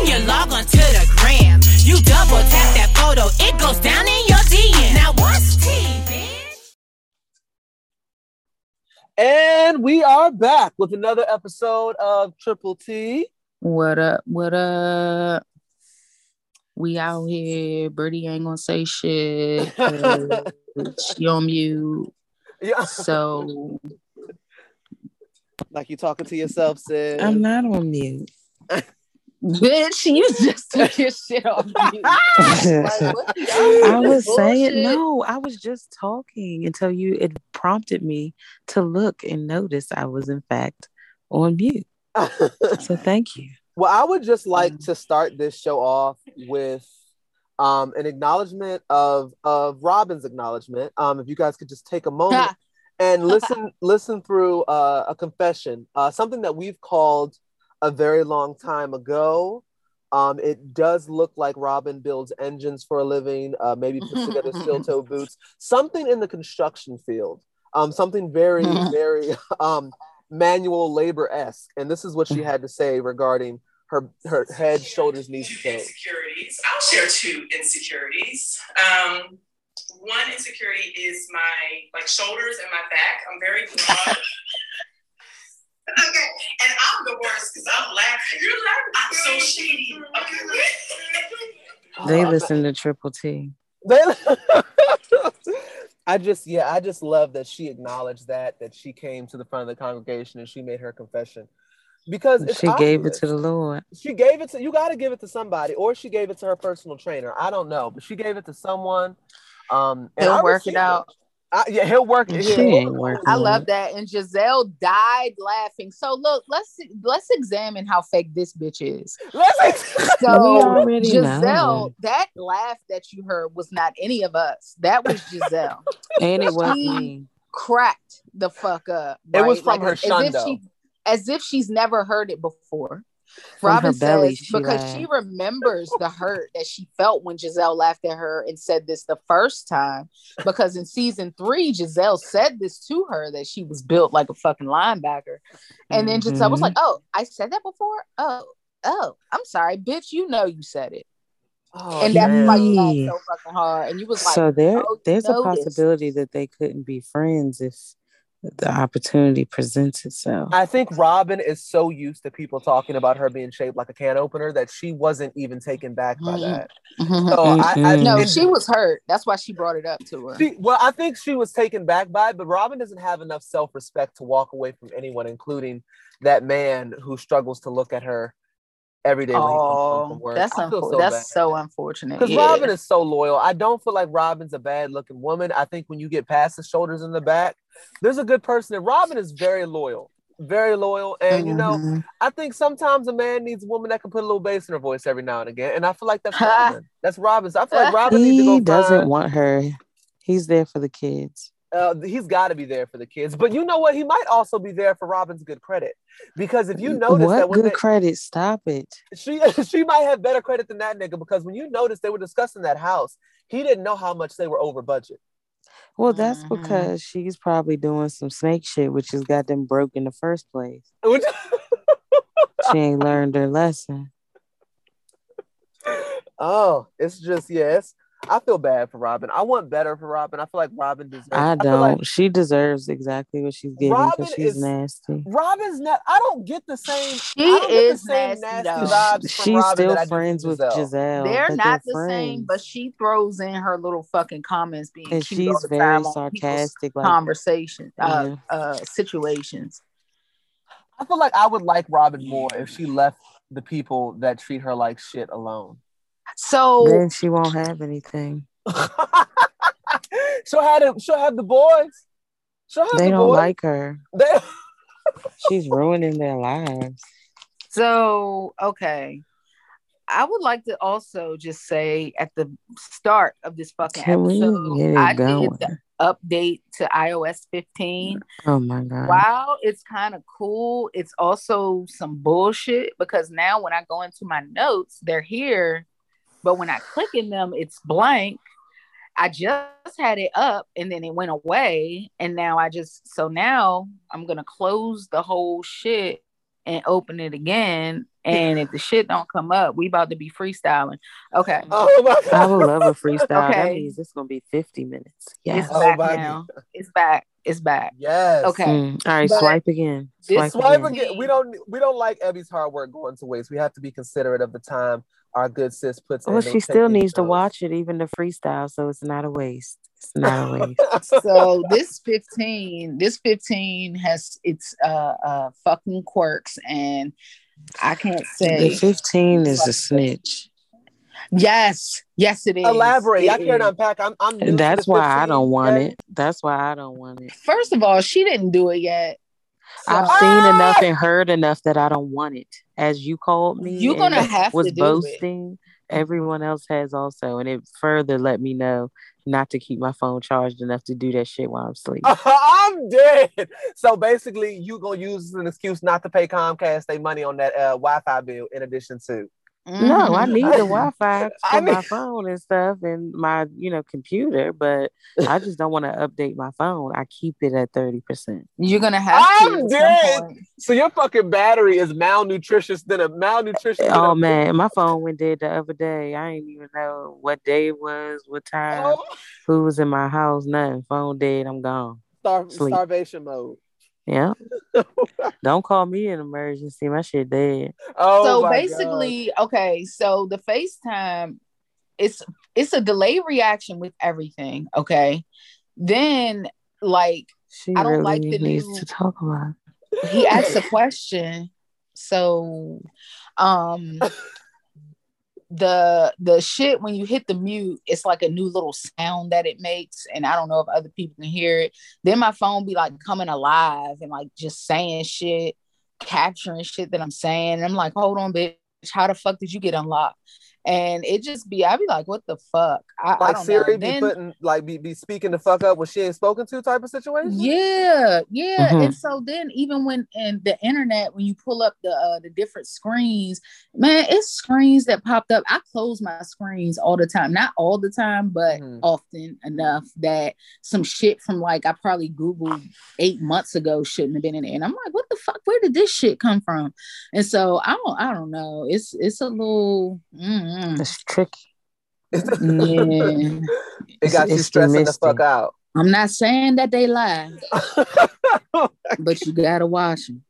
When you log on to the gram, you double tap that photo, it goes down in your DM. Now what's tea, bitch? And we are back with another episode of Triple T. What up? What up? We out here. Birdie ain't gonna say shit. she on mute. Yeah, So like you talking to yourself, sis. I'm not on mute. bitch, you just took your shit off mute. I was saying no, I was just talking until you it prompted me to look and notice I was in fact on mute. So thank you. Well, I would just like to start this show off with um, an acknowledgement of of Robyn's acknowledgement. Um, if you guys could just take a moment and listen listen through uh, a confession, uh, something that we've called a very long time ago. Um, it does look like Robyn builds engines for a living, uh, maybe puts together steel toe boots, something in the construction field, um, something very, very um, manual labor esque. And this is what she had to say regarding her her head, shoulders, knees, and toes. insecurities. I'll share two insecurities. Um, one insecurity is my like shoulders and my back. I'm very broad. Okay, and I'm the worst because I'm laughing. You're laughing. I'm so shady. Okay. They Oh, listen to Triple T. They- I just, yeah, I just love that she acknowledged that that she came to the front of the congregation and she made her confession because it's She gave it to the Lord. She gave it to you. Got to give it to somebody, or she gave it to her personal trainer. I don't know, but she gave it to someone. Um, and He'll I work it received out. I, yeah, he'll work. She He'll- ain't working. I love that. And Gizelle died laughing. So look, let's let's examine how fake this bitch is. Listen. So Gizelle, know. that laugh that you heard was not any of us. That was Gizelle. And it was me. Cracked the fuck up. It was right? from her as if shundo. she, as if she's never heard it before. Robyn belly, says she because she remembers the hurt that she felt when Gizelle laughed at her and said this the first time. Because in season three, Gizelle said this to her that she was built like a fucking linebacker. And then Gizelle was Mhm. like, Oh, I said that before? Oh, oh, I'm sorry, bitch. You know you said it. Oh, and that's why you damn. laughed so fucking hard. And you was like, so there, oh, there's a possibility that they couldn't be friends if the opportunity presents itself. I think Robyn is so used to people talking about her being shaped like a can opener that she wasn't even taken back by Mhm. that. Mhm. So I, I no, she was hurt. That's why she brought it up to her. she, well, I think she was taken back by it, but Robyn doesn't have enough self respect to walk away from anyone, including that man who struggles to look at her every day when he comes home from Oh, work. that's unfor- so that's bad. so unfortunate. Because yeah. Robyn is so loyal. I don't feel like Robyn's a bad looking woman. I think when you get past the shoulders and the back, there's a good person. And Robyn is very loyal, very loyal. And you know, Mhm. I think sometimes a man needs a woman that can put a little bass in her voice every now and again. And I feel like that's Robyn. That's Robyn. So I feel like Robyn needs to go he doesn't find- want her. He's there for the kids. Uh, he's got to be there for the kids. But you know what? He might also be there for Robyn's good credit. Because if you notice what that when good they- credit? Stop it. she she might have better credit than that nigga because when you notice they were discussing that house, he didn't know how much they were over budget. Well, that's Mhm. because she's probably doing some snake shit, which has got them broke in the first place. She ain't learned her lesson. oh, it's just yes. I feel bad for Robyn. I want better for Robyn. I feel like Robyn deserves. I feel like don't. she deserves exactly what she's getting because she's is- nasty. Robyn's not. I don't get the same. She I the is same nasty, nasty though. vibes from She's Robyn still that I do from friends with Gizelle. Gizelle. they're but not the same, but she throws in her little fucking comments being and cute all she's the very time sarcastic. Like, conversation, uh, uh, situations. I feel like I would like Robyn more if she left the people that treat her like shit alone. So then she won't have anything. she'll have the, she'll have the boys. She'll have They the don't boys. like her. They- She's ruining their lives. So, okay. I would like to also just say at the start of this fucking Can episode, I going? did the update to iOS 15. Oh my god. While it's kind of cool, it's also some bullshit because now when I go into my notes, they're here, but when I click in them, it's blank. I just had it up and then it went away. And now I just, so now I'm going to close the whole shit and open it again. And if the shit don't come up, we about to be freestyling. Okay. Oh my God. I would love a freestyle. That Okay. means it's gonna be 50 minutes. Yeah. It's Oh back my now. It's back. It's back. Yes. Okay. Mm. All right, But swipe again. Swipe, Swipe again. again. We don't we don't like Ebby's hard work going to waste. We have to be considerate of the time our good sis puts in. Well, she still these needs to watch it, even the freestyle, so it's not a waste. It's not a waste. so this 15 this 15 has its uh uh fucking quirks and i can't say the 15 is a snitch. yes yes it is Elaborate. It I can't unpack. I'm. I'm. That's the why I don't want okay? it. That's why I don't want it. first of all she didn't do it yet So I've seen enough and heard enough that I don't want it. As you called me, You're gonna have was to do boasting. Everyone else has also, and it further let me know not to keep my phone charged enough to do that shit while I'm asleep. I'm dead. So basically, you gonna use an excuse not to pay Comcast their money on that uh, Wi-Fi bill in addition to. No, I Mhm. need the Wi-Fi for I my phone and stuff, and my you know computer. But I just don't want to update my phone. I keep it at thirty percent. you're gonna have to I'm at dead. So your fucking battery is malnutritious than a malnutrition. than Oh a- man, my phone went dead the other day. I didn't even know what day it was, what time, Oh, who was in my house. Nothing. Phone dead. I'm gone. star- starvation mode. Yeah. Don't call me an emergency. My shit dead. Oh, so my basically okay so the facetime it's it's a delayed reaction with everything okay then like She I don't really like the needs new- to talk about. he asked a question so um the the shit when you hit the mute it's like a new little sound that it makes and i don't know if other people can hear it. Then my phone be like coming alive and like just saying shit capturing shit that i'm saying and i'm like hold on bitch. How the fuck did you get unlocked and it just be i be like what the fuck i, I Like don't Siri know be then, putting like be, be speaking the fuck up when she ain't spoken to type of situation. Yeah, yeah. Mhm. And so then even when in the internet, when you pull up the uh, the different screens, man, it's screens that popped up. I close my screens all the time. Not all the time, but Mhm. often enough that some shit from like I probably Googled eight months ago shouldn't have been in there. And I'm like, what the fuck? Where did this shit come from? And so I don't I don't know. It's it's a little mm, Mm-hmm. It's tricky. yeah. it got you It's stressing the misty. fuck out. I'm not saying that they lie, but you gotta watch them.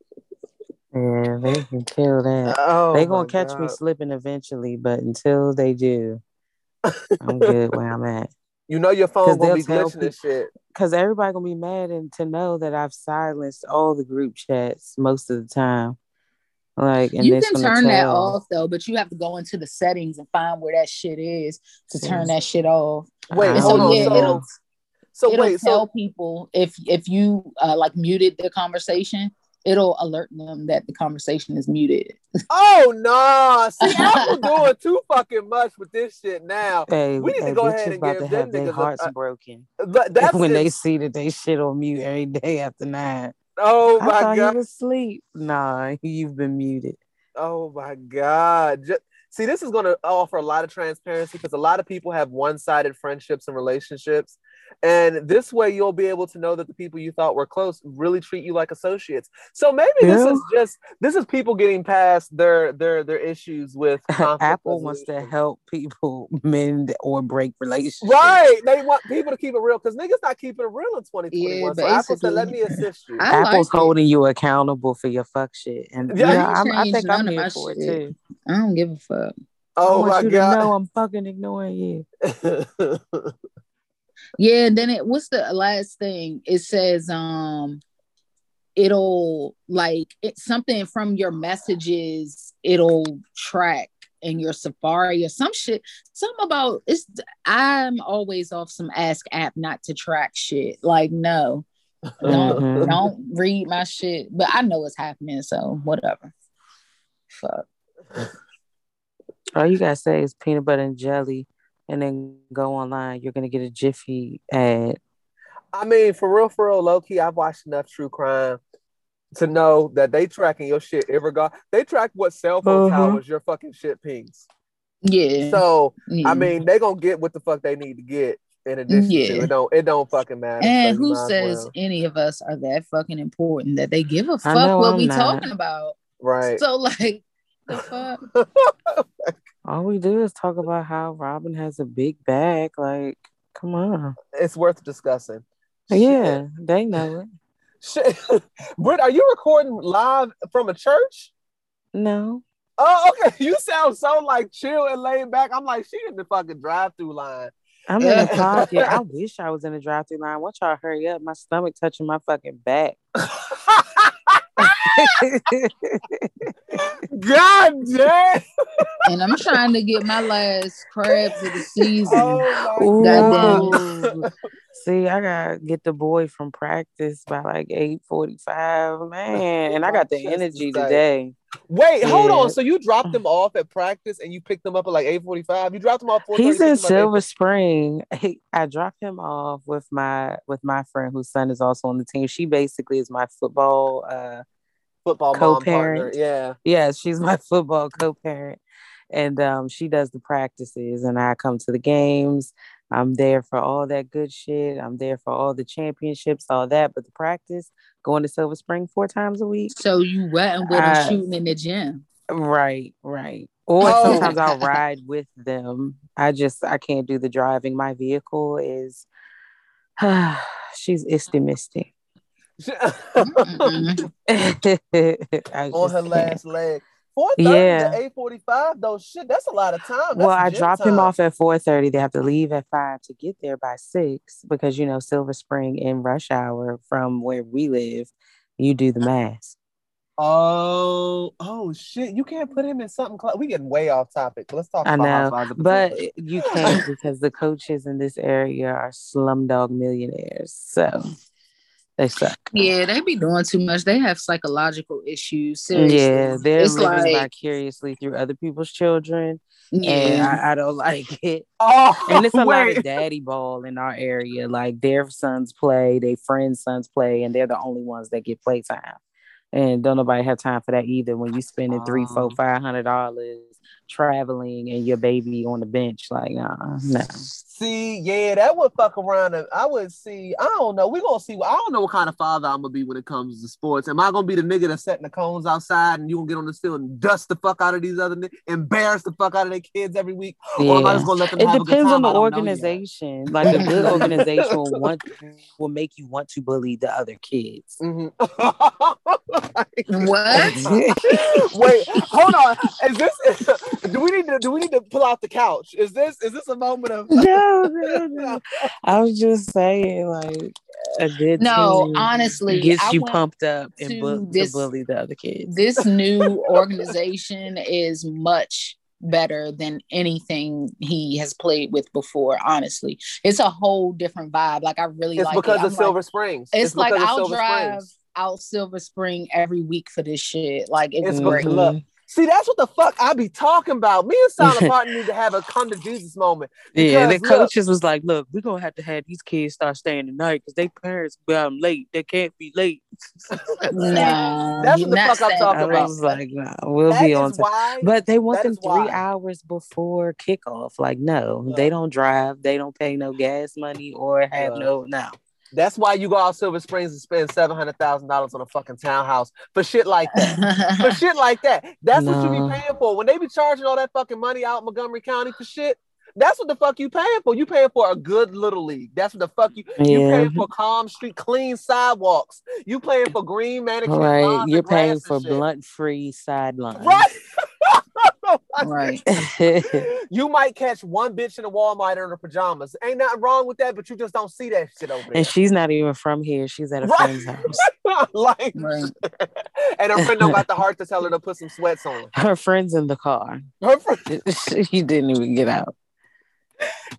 Yeah, they can kill that. oh, they gonna catch me slipping eventually, but until they do, I'm good where I'm at. You know your phone gonna they'll be tell glitching and shit. Cause everybody gonna be mad and to know that I've silenced all the group chats most of the time. Like, and you can gonna turn that tell. off though, but you have to go into the settings and find where that shit is to turn that shit off. Wait, And so on. yeah, so, it'll so it'll wait, tell so people if if you uh, like muted the conversation, it'll alert them that the conversation is muted. oh no, see, Apple doing too fucking much with this shit now. Hey, We need to go ahead and about give to them have their niggas a- hearts a- broken But that's when they see that they shit on mute every day after nine. Oh I my god. he was asleep. Nah, you've been muted. Oh my god. Ju- See, this is going to offer a lot of transparency because a lot of people have one-sided friendships and relationships, and this way you'll be able to know that the people you thought were close really treat you like associates. So maybe this is just this is people getting past their their their issues with Apple wants to help people mend or break relationships. Right, they want people to keep it real because niggas not keeping it real in 2021. Yeah, so Apple said, "Let me assist you." I Apple's like it. holding you accountable for your fuck shit, and Yeah, you know, I I'm, I change think I'm of here my for it shit. too. I don't give a fuck. Oh I oh want my you to know god. I'm fucking ignoring you. Yeah, and then it what's the last thing? It says um it'll like it's something from your messages, it'll track in your Safari or some shit. Something about it's I'm always off some ask app not to track shit. Like, no. Don't Mhm. don't read my shit. But I know it's happening, so whatever. Fuck. All you gotta say is peanut butter and jelly, and then go online. You're gonna get a Jiffy ad. I mean, for real, for real, low key, I've watched enough true crime to know that they tracking your shit ever god. They track what cell phone Uh-huh. towers your fucking shit pings. Yeah. So yeah. I mean, they gonna get what the fuck they need to get. In addition Yeah. to it, don't it don't fucking matter. and who says well. any of us are that fucking important that they give a fuck what I'm we not. talking about? right? So like the fuck? All we do is talk about how Robyn has a big bag. Like, come on. it's worth discussing. Yeah, they know it. Shit. Shit. Britt, are you recording live from a church? No. Oh, okay. You sound so like chill and laid back. I'm like, she in the fucking drive-through line. I'm in a pocket. I wish I was in the drive through line. Watch y'all hurry up. My stomach touching my fucking back. God damn. And I'm trying to get my last crabs of the season. Oh my Ooh. See, I gotta get the boy from practice by like eight forty five, man, and I got the My chest is energy tight. today. Wait, hold on. So you dropped them off at practice and you picked them up at like 8:45? You dropped them off He's in picked them up at Silver Spring. He, I dropped him off with my with my friend whose son is also on the team. She basically is my football. uh football mom partner. co-parent. Yeah. Yeah, she's my football co-parent, and um, she does the practices, and I come to the games. I'm there for all that good shit. I'm there for all the championships, all that. But the practice, going to Silver Spring four times a week. So you went with them shooting in the gym. Right, right. Or Oh. sometimes I'll ride with them. I just I can't do the driving. My vehicle is she's isty misty. Mm-mm. I Mm-hmm. On her last leg. 4:30 Yeah. to 8:45 though. Shit, that's a lot of time. That's Well, I dropped him off at four thirty. They have to leave at five to get there by six because you know Silver Spring in rush hour from where we live. You do the math. Oh, oh shit! You can't put him in something. Cl- we getting way off topic. Let's talk I about know, but you can't because the coaches in this area are slumdog millionaires, so they suck. Yeah, they be doing too much. They have psychological issues. Seriously. Yeah, they're it's living like vicariously through other people's children, and yeah. I, I don't like it. oh, And it's a lot of daddy ball in our area. Like their sons play, their friends' sons play, and they're the only ones that get playtime. And don't nobody have time for that either. When you spending three, four, Oh. five hundred dollars traveling and your baby on the bench, like nah, no. See, yeah, that would fuck around. I would see. I don't know. We gonna see. I don't know what kind of father I'm gonna be when it comes to sports. Am I gonna be the nigga that's setting the cones outside and you gonna get on the field and dust the fuck out of these other, ni- embarrass the fuck out of their kids every week, or am I Yeah. just gonna let them It have a good depends on the I don't know yet. organization. Like a good organization will want will make you want to bully the other kids. Mhm. What? Wait, hold on. Is this? Do we need to? Do we need to pull out the couch? Is this? Is this a moment of? no, no, no. I was just saying, like a good No, honestly, gets I you went pumped up and to bu- this- to bully the other kids. this new organization is much better than anything he has played with before. Honestly, it's a whole different vibe. Like I really It's like because it. of I'm like- Silver Springs. it's, like I'll Silver drive Springs. out Silver Spring every week for this shit. Like it's, It's great. because- look, See, that's what the fuck I be talking about. Me and Silent Partner need to have a come to Jesus moment. Yeah, the coaches was like, "Look, we're gonna have to have these kids start staying tonight because they parents got them late. They can't be late." No, That's what the fuck I'm talking about. I about. was like, "Nah, we'll That be on time." why. But they want them three why. hours before kickoff. Like, no, Look. they don't drive. They don't pay no gas money or have Look. no no. That's why you go out Silver Springs and spend seven hundred thousand dollars on a fucking townhouse for shit like that. for shit like that. That's what you No. be paying for. When they be charging all that fucking money out in Montgomery County for shit, that's what the fuck you paying for. You paying for a good little league. That's what the fuck you you paying for calm street, clean sidewalks. You paying for green manicured Right, you're paying for blunt free sidelines. Right. right. you might catch one bitch in a Walmart in her pajamas. Ain't nothing wrong with that, but you just don't see that shit over there. and she's not even from here. She's at a Right. friend's house. like, Right. and her friend don't got the heart to tell her to put some sweats on. Her friend's in the car. Her friend, she didn't even get out.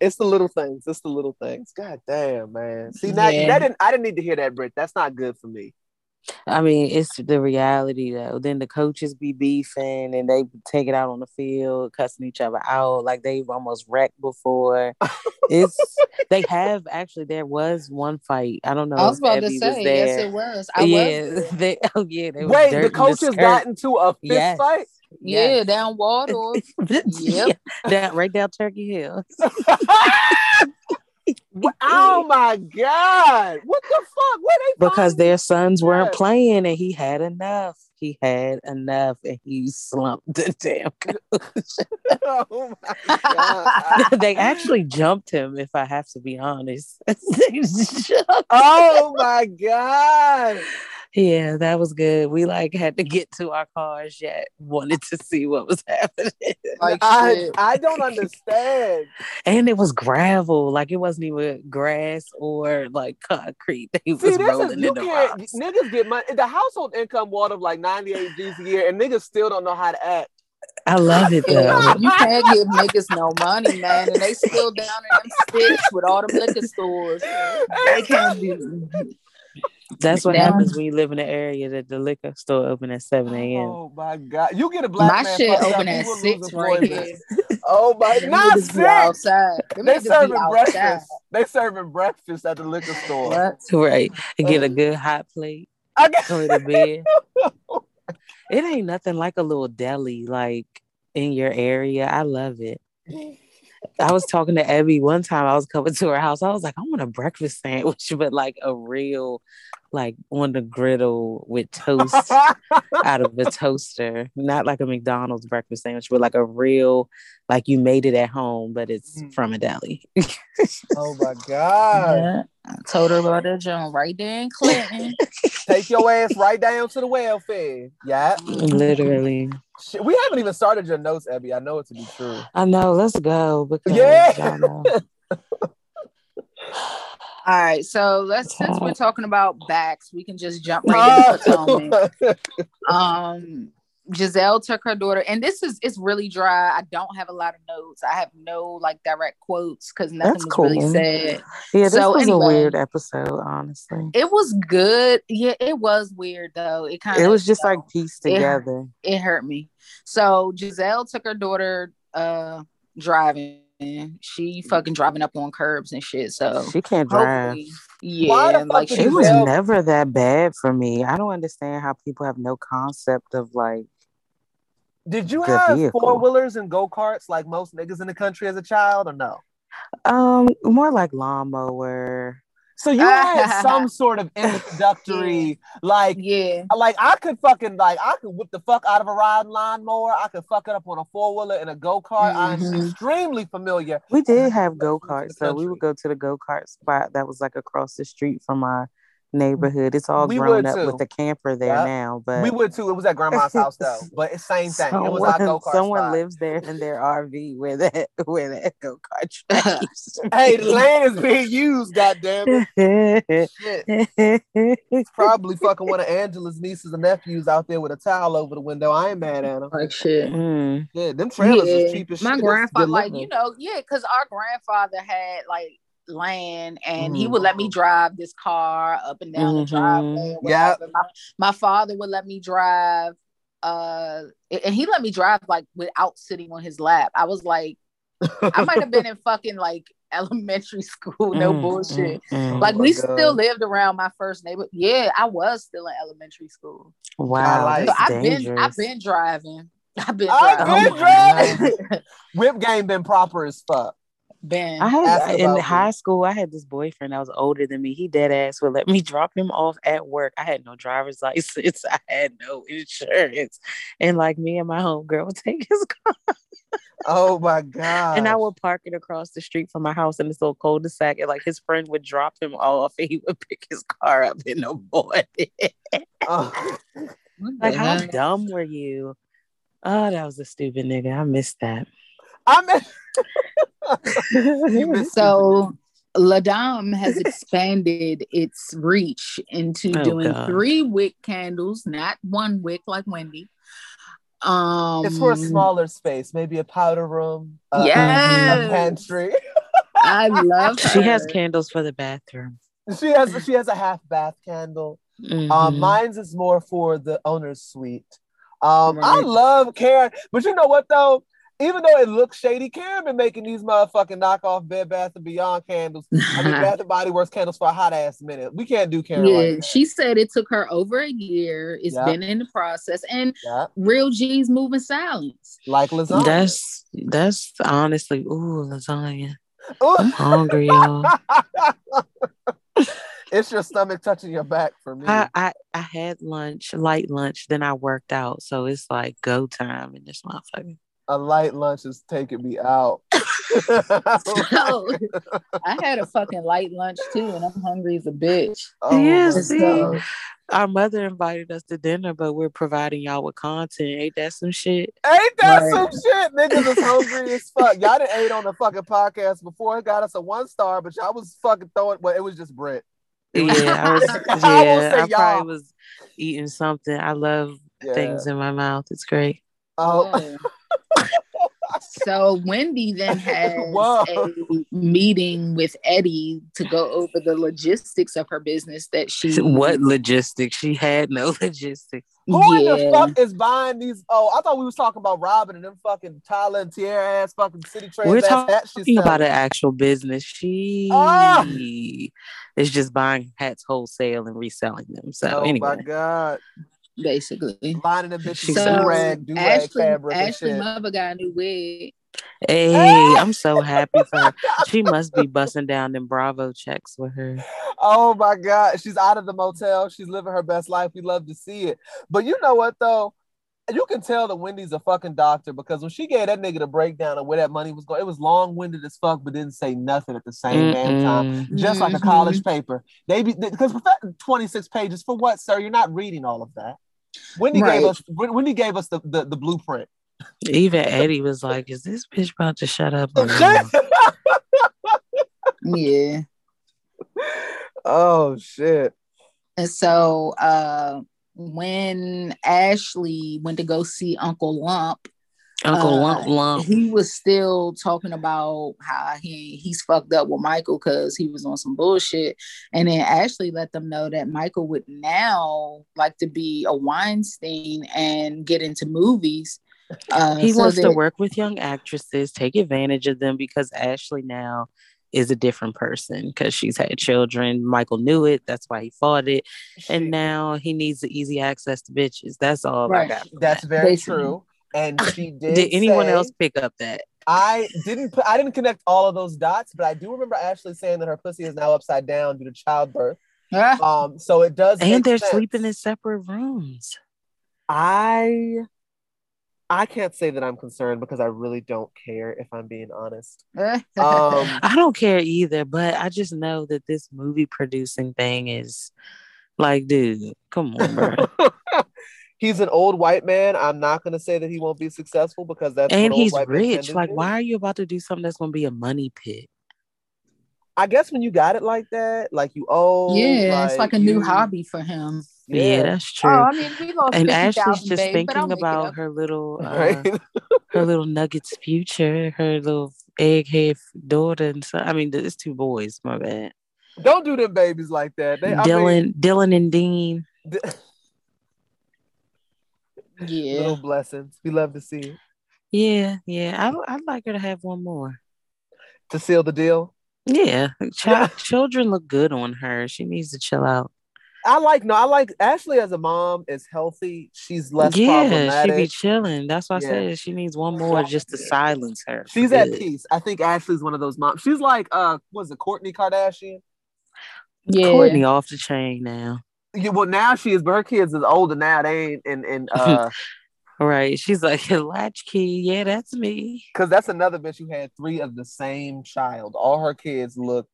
it's the little things. It's the little things. God damn, man. See, now Yeah. that didn't. I didn't need to hear that, Britt. That's not good for me. I mean, it's the reality though. Then the coaches be beefing and they take it out on the field, cussing each other out like they've almost wrecked before. it's they have actually. There was one fight. I don't know. I was about to say, yes, it was. I yeah, was. they. Oh yeah, they Wait, the coaches got into a fist Yes. fight. Yeah, down Waldorf. yeah, down, right down Turkey Hill. Oh my god! What the fuck? Where they because their sons weren't playing and he had enough. He had enough and he slumped the damn coach. Oh my god! they actually jumped him, if I have to be honest. Oh my god! Yeah, that was good. We like had to get to our cars yet, wanted to see what was happening. Like I. I don't understand. and it was gravel, like it wasn't even grass or like concrete. They was See, this rolling is in the can't. rocks. Niggas get money. The household income water of like ninety eight G's a year, and niggas still don't know how to act. I love it though. you can't give niggas no money, man, and they still down in them sticks with all them liquor stores. They can't do. That's what Down- happens when you live in an area that the liquor store open at 7 a.m. Oh my god! You get a black My man shit fucked open at will six right here. Oh my! Them Not six. outside. Them They niggas be serving outside. breakfast. They serving breakfast at the liquor store. What? Right. And get a uh, good hot plate. I got- Go to bed. Oh, it ain't nothing like a little deli like in your area. I love it. I was talking to Abby one time. I was coming to her house. I was like, I want a breakfast sandwich, but like a real, like on the griddle with toast out of a toaster, not like a McDonald's breakfast sandwich, but like a real, like you made it at home, but it's Mm. from a deli. oh my god! Yeah. I told her about that joint right there in Clinton. Take your ass right down to the welfare. Yeah. Literally. Shit, we haven't even started your notes, Abby. I know it to be true. I know. Let's go. Because Yeah. All right, so let's since we're talking about backs, we can just jump right into. Um, Gizelle took her daughter, and this is it's really dry. I don't have a lot of notes. I have no like direct quotes because nothing That's was really cool. said. Yeah, this So was anyway. a weird episode, honestly. It was good. Yeah, it was weird though. It kind of It was just like pieced it- together. it hurt me. So Gizelle took her daughter uh driving. She fucking driving up on curbs and shit. So She can't drive. yeah, Why the fuck like she was Gizelle- never that bad for me. I don't understand how people have no concept of like Did you have four wheelers and go karts like most niggas in the country as a child, or no? um more like lawnmower. So you had some sort of introductory, like, yeah. like I could fucking like I could whip the fuck out of a riding lawnmower. I could fuck it up on a four wheeler and a go kart. I'm Mhm. extremely familiar. We did have go karts, so we would go to the go kart spot that was like across the street from our neighborhood. It's all We grown up too. with the camper there Yep. now, but we would too. It was at grandma's house though, but it's same thing. it was our go kart. someone lives there in their RV where that where that go kart track Hey, the land is being used. Goddamn it! Shit. It's probably fucking one of Angela's nieces and nephews out there with a towel over the window. I ain't mad at them. Like shit. Mm. Yeah, them trailers is Yeah. cheap as My shit. It's grandfather, like you know, yeah, because our grandfather had like land, and he Mhm. would let me drive this car up and down the Mhm. driveway. or Yep. whatever. My, my father would let me drive, uh, and he let me drive like without sitting on his lap. I was like, I might have been in fucking like elementary school, no Mm, bullshit. mm, mm. Like Oh we God. still lived around my first neighbor. Yeah, I was still in elementary school. wow, like- So I've been. I've been driving. I've been I've driving. been Oh driving. Whip game been proper as fuck. Been. I had in high school. I had this boyfriend that was older than me. He dead ass would let me drop him off at work. I had no driver's license. I had no insurance, and like me and my homegirl would take his car, Oh my god. and I would park it across the street from my house in this little cul-de-sac. And like his friend would drop him off, and he would pick his car up in the morning. Oh. like, how dumb were you? Oh, that was a stupid nigga. I missed that. I missed So La'Dame has expanded its reach into Oh, doing God. three wick candles, not one wick like Wendy. Um it's for a smaller space, maybe a powder room, uh, a Yes. pantry. I love She has candles for the bathroom. She has she has a half bath candle. Um, mine's is more for the owner's suite. Um, I love Karen, but you know what though? Even though it looks shady, Karen been making these motherfucking knockoff Bed Bath and Beyond candles. I mean, Bath and Body Works candles for a hot ass minute. We can't do Karen yeah, like that. she said it took her over a year. It's Yeah. been in the process, and Yeah, real G's moving silence. like lasagna. That's that's honestly, ooh, lasagna. Ooh. I'm hungry, y'all. it's your stomach touching your back for me. I, I I had lunch, light lunch, then I worked out, so it's like go time in this motherfucker. A light lunch is taking me out. So I had a fucking light lunch too, and I'm hungry as a bitch. Oh Yes, my see? God. Our mother invited us to dinner, but we're providing y'all with content. Ain't that some shit? Ain't that Right. some shit? Niggas is hungry as fuck. Y'all done ate on the fucking podcast before. It got us a one star, but y'all was fucking throwing. Well, it was just Brett. It was- Yeah, I was. Yeah, say I y'all. probably was eating something. I love Yeah. things in my mouth. It's great. Oh, so Wendy then has Whoa. a meeting with Eddie to go over the logistics of her business that she What logistics? She had no logistics. who in the fuck is buying these? Oh, I thought we was talking about Robyn and them fucking Tyler and Tierra ass fucking city trades. We're ass talking hats she's about selling. an actual business. She Ah! is just buying hats wholesale and reselling them. So Oh anyway, my god, basically. lining them bitches She so, sells- do rag, do rag Ashley, fabric and Ashley mother got a new wig. hey, I'm so happy for her. She must be busting down them Bravo checks with her. Oh my God. She's out of the motel. She's living her best life. We love to see it. But you know what though? You can tell that Wendy's a fucking doctor because when she gave that nigga the breakdown of where that money was going, it was long-winded as fuck, but didn't say nothing at the same damn time. Just like a Mhm. college paper. They be because 26 pages for what, sir? You're not reading all of that. Wendy gave us Wendy gave us the, the, the blueprint. Even Eddie was like, "Is this bitch about to shut up?" Yeah. oh shit. And so uh when Ashley went to go see Uncle Lump, Uncle uh, Lump Lump. he was still talking about how he he's fucked up with Michael because he was on some bullshit. And then Ashley let them know that Michael would now like to be a Weinstein and get into movies. Uh, he so wants to work with young actresses, take advantage of them because Ashley now is a different person because she's had children. Michael knew it. That's why he fought it. And now he needs the easy access to bitches. That's all Right. I got. that's that. very Basically. true. And she did. Did anyone say- else pick up that? I didn't I didn't connect all of those dots, but I do remember Ashley saying that her pussy is now upside down due to childbirth. Um, so it does. And make they're sense. sleeping in separate rooms. I I can't say that I'm concerned because I really don't care if I'm being honest. Um, I don't care either, but I just know that this movie producing thing is like, dude, come on, bro. he's an old white man. I'm not gonna say that he won't be successful because that's and what old he's white rich. Like, why are you about to do something that's gonna be a money pit? I guess when you got it like that, like you owe. yeah, it's like a new hobby for him. Yeah, that's true. Oh, I mean, we lost and Ashley's just babe, thinking about her little uh, right. her little Nuggets future, her little egghead daughter, and so I mean, it's two boys. My bad. don't do them babies like that. They, I Dylan, mean, Dylan, and Dean. th- Yeah. little blessings. We love to see it. Yeah, yeah. I I'd like her to have one more. to seal the deal. Yeah, child, children look good on her. She needs to chill out. I like no, I like Ashley as a mom is healthy. She's less yeah, she be chilling. That's why I said she needs one more just to silence her. for She's at peace. I think Ashley's one of those moms. She's like uh was it Kourtney Kardashian? Yeah. Kourtney off the chain now. Yeah, well now she is, but her kids is older now. They ain't and and uh Right. She's like latchkey. Yeah, that's me. because that's another bitch who had three of the same child. All her kids look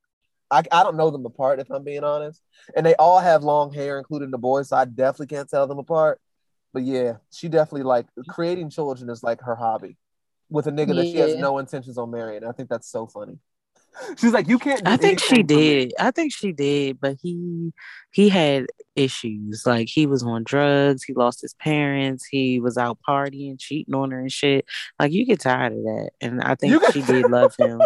I, I don't know them apart if I'm being honest. And they all have long hair, including the boys, so I definitely can't tell them apart. But yeah, she definitely like creating children is like her hobby with a nigga that she has no intentions on marrying. I think that's so funny. She's like, you can't. Do I think she anything for me." did. I think she did, but he he had issues. Like he was on drugs, he lost his parents, he was out partying, cheating on her and shit. Like you get tired of that. And I think she did love him.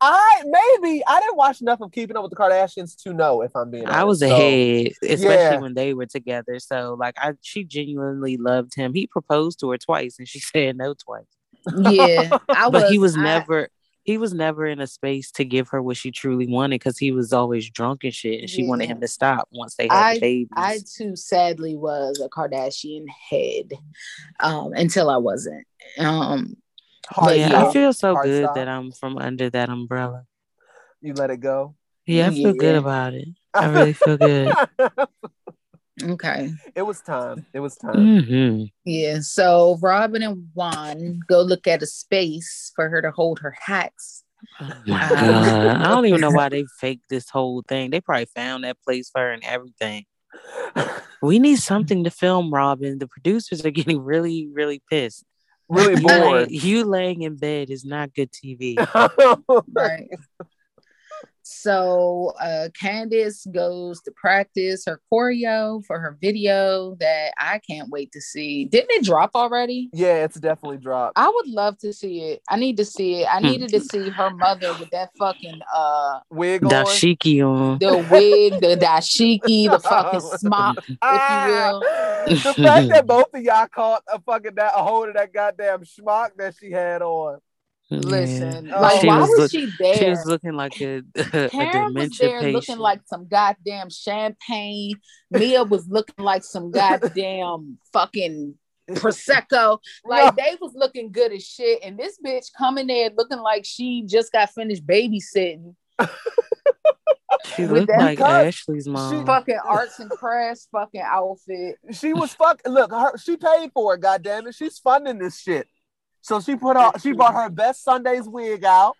I maybe I didn't watch enough of Keeping Up with the Kardashians to know if I'm being. I was honest. So, ahead, especially yeah. when they were together. So like I she genuinely loved him. He proposed to her twice and she said no twice. Yeah, I was. But he was I- never he was never in a space to give her what she truly wanted because he was always drunk and shit and she wanted him to stop once they had babies. I too sadly was a Kardashian head um, until I wasn't. Um, hard yeah, stop. I feel so Hard good stop. that I'm from under that umbrella. you let it go. Yeah, I feel good about it. I really feel good. okay. it was time. It was time. hmm Yeah. So Robyn and Juan go look at a space for her to hold her hats. Oh my god. I don't even know why they faked this whole thing. They probably found that place for her and everything. We need something to film, Robyn. The producers are getting really, really pissed. Really You, bored. you laying in bed is not good TV. Right. So uh Candiace goes to practice her choreo for her video that I can't wait to see. Didn't it drop already? yeah, it's definitely dropped. I would love to see it. I need to see it. I Hmm. needed to see her mother with that fucking uh Wig on. Dashiki on. the wig, the dashiki, the fucking smock, if you will. Ah, the fact that both of y'all caught a fucking that a hold of that goddamn schmuck that she had on. Listen, Yeah. like She why was was, look- she there? She was looking like a, a Karen was there patient. looking like some goddamn champagne. Mia was looking like some goddamn fucking prosecco. Like they was looking good as shit, and this bitch coming there looking like she just got finished babysitting. she with looked that like cut, Ashley's mom. Fucking arts and crafts, fucking outfit. She was fuck. Look, her, she paid for it. Goddamn it, she's funding this shit. So she put her. She brought her best Sunday's wig out.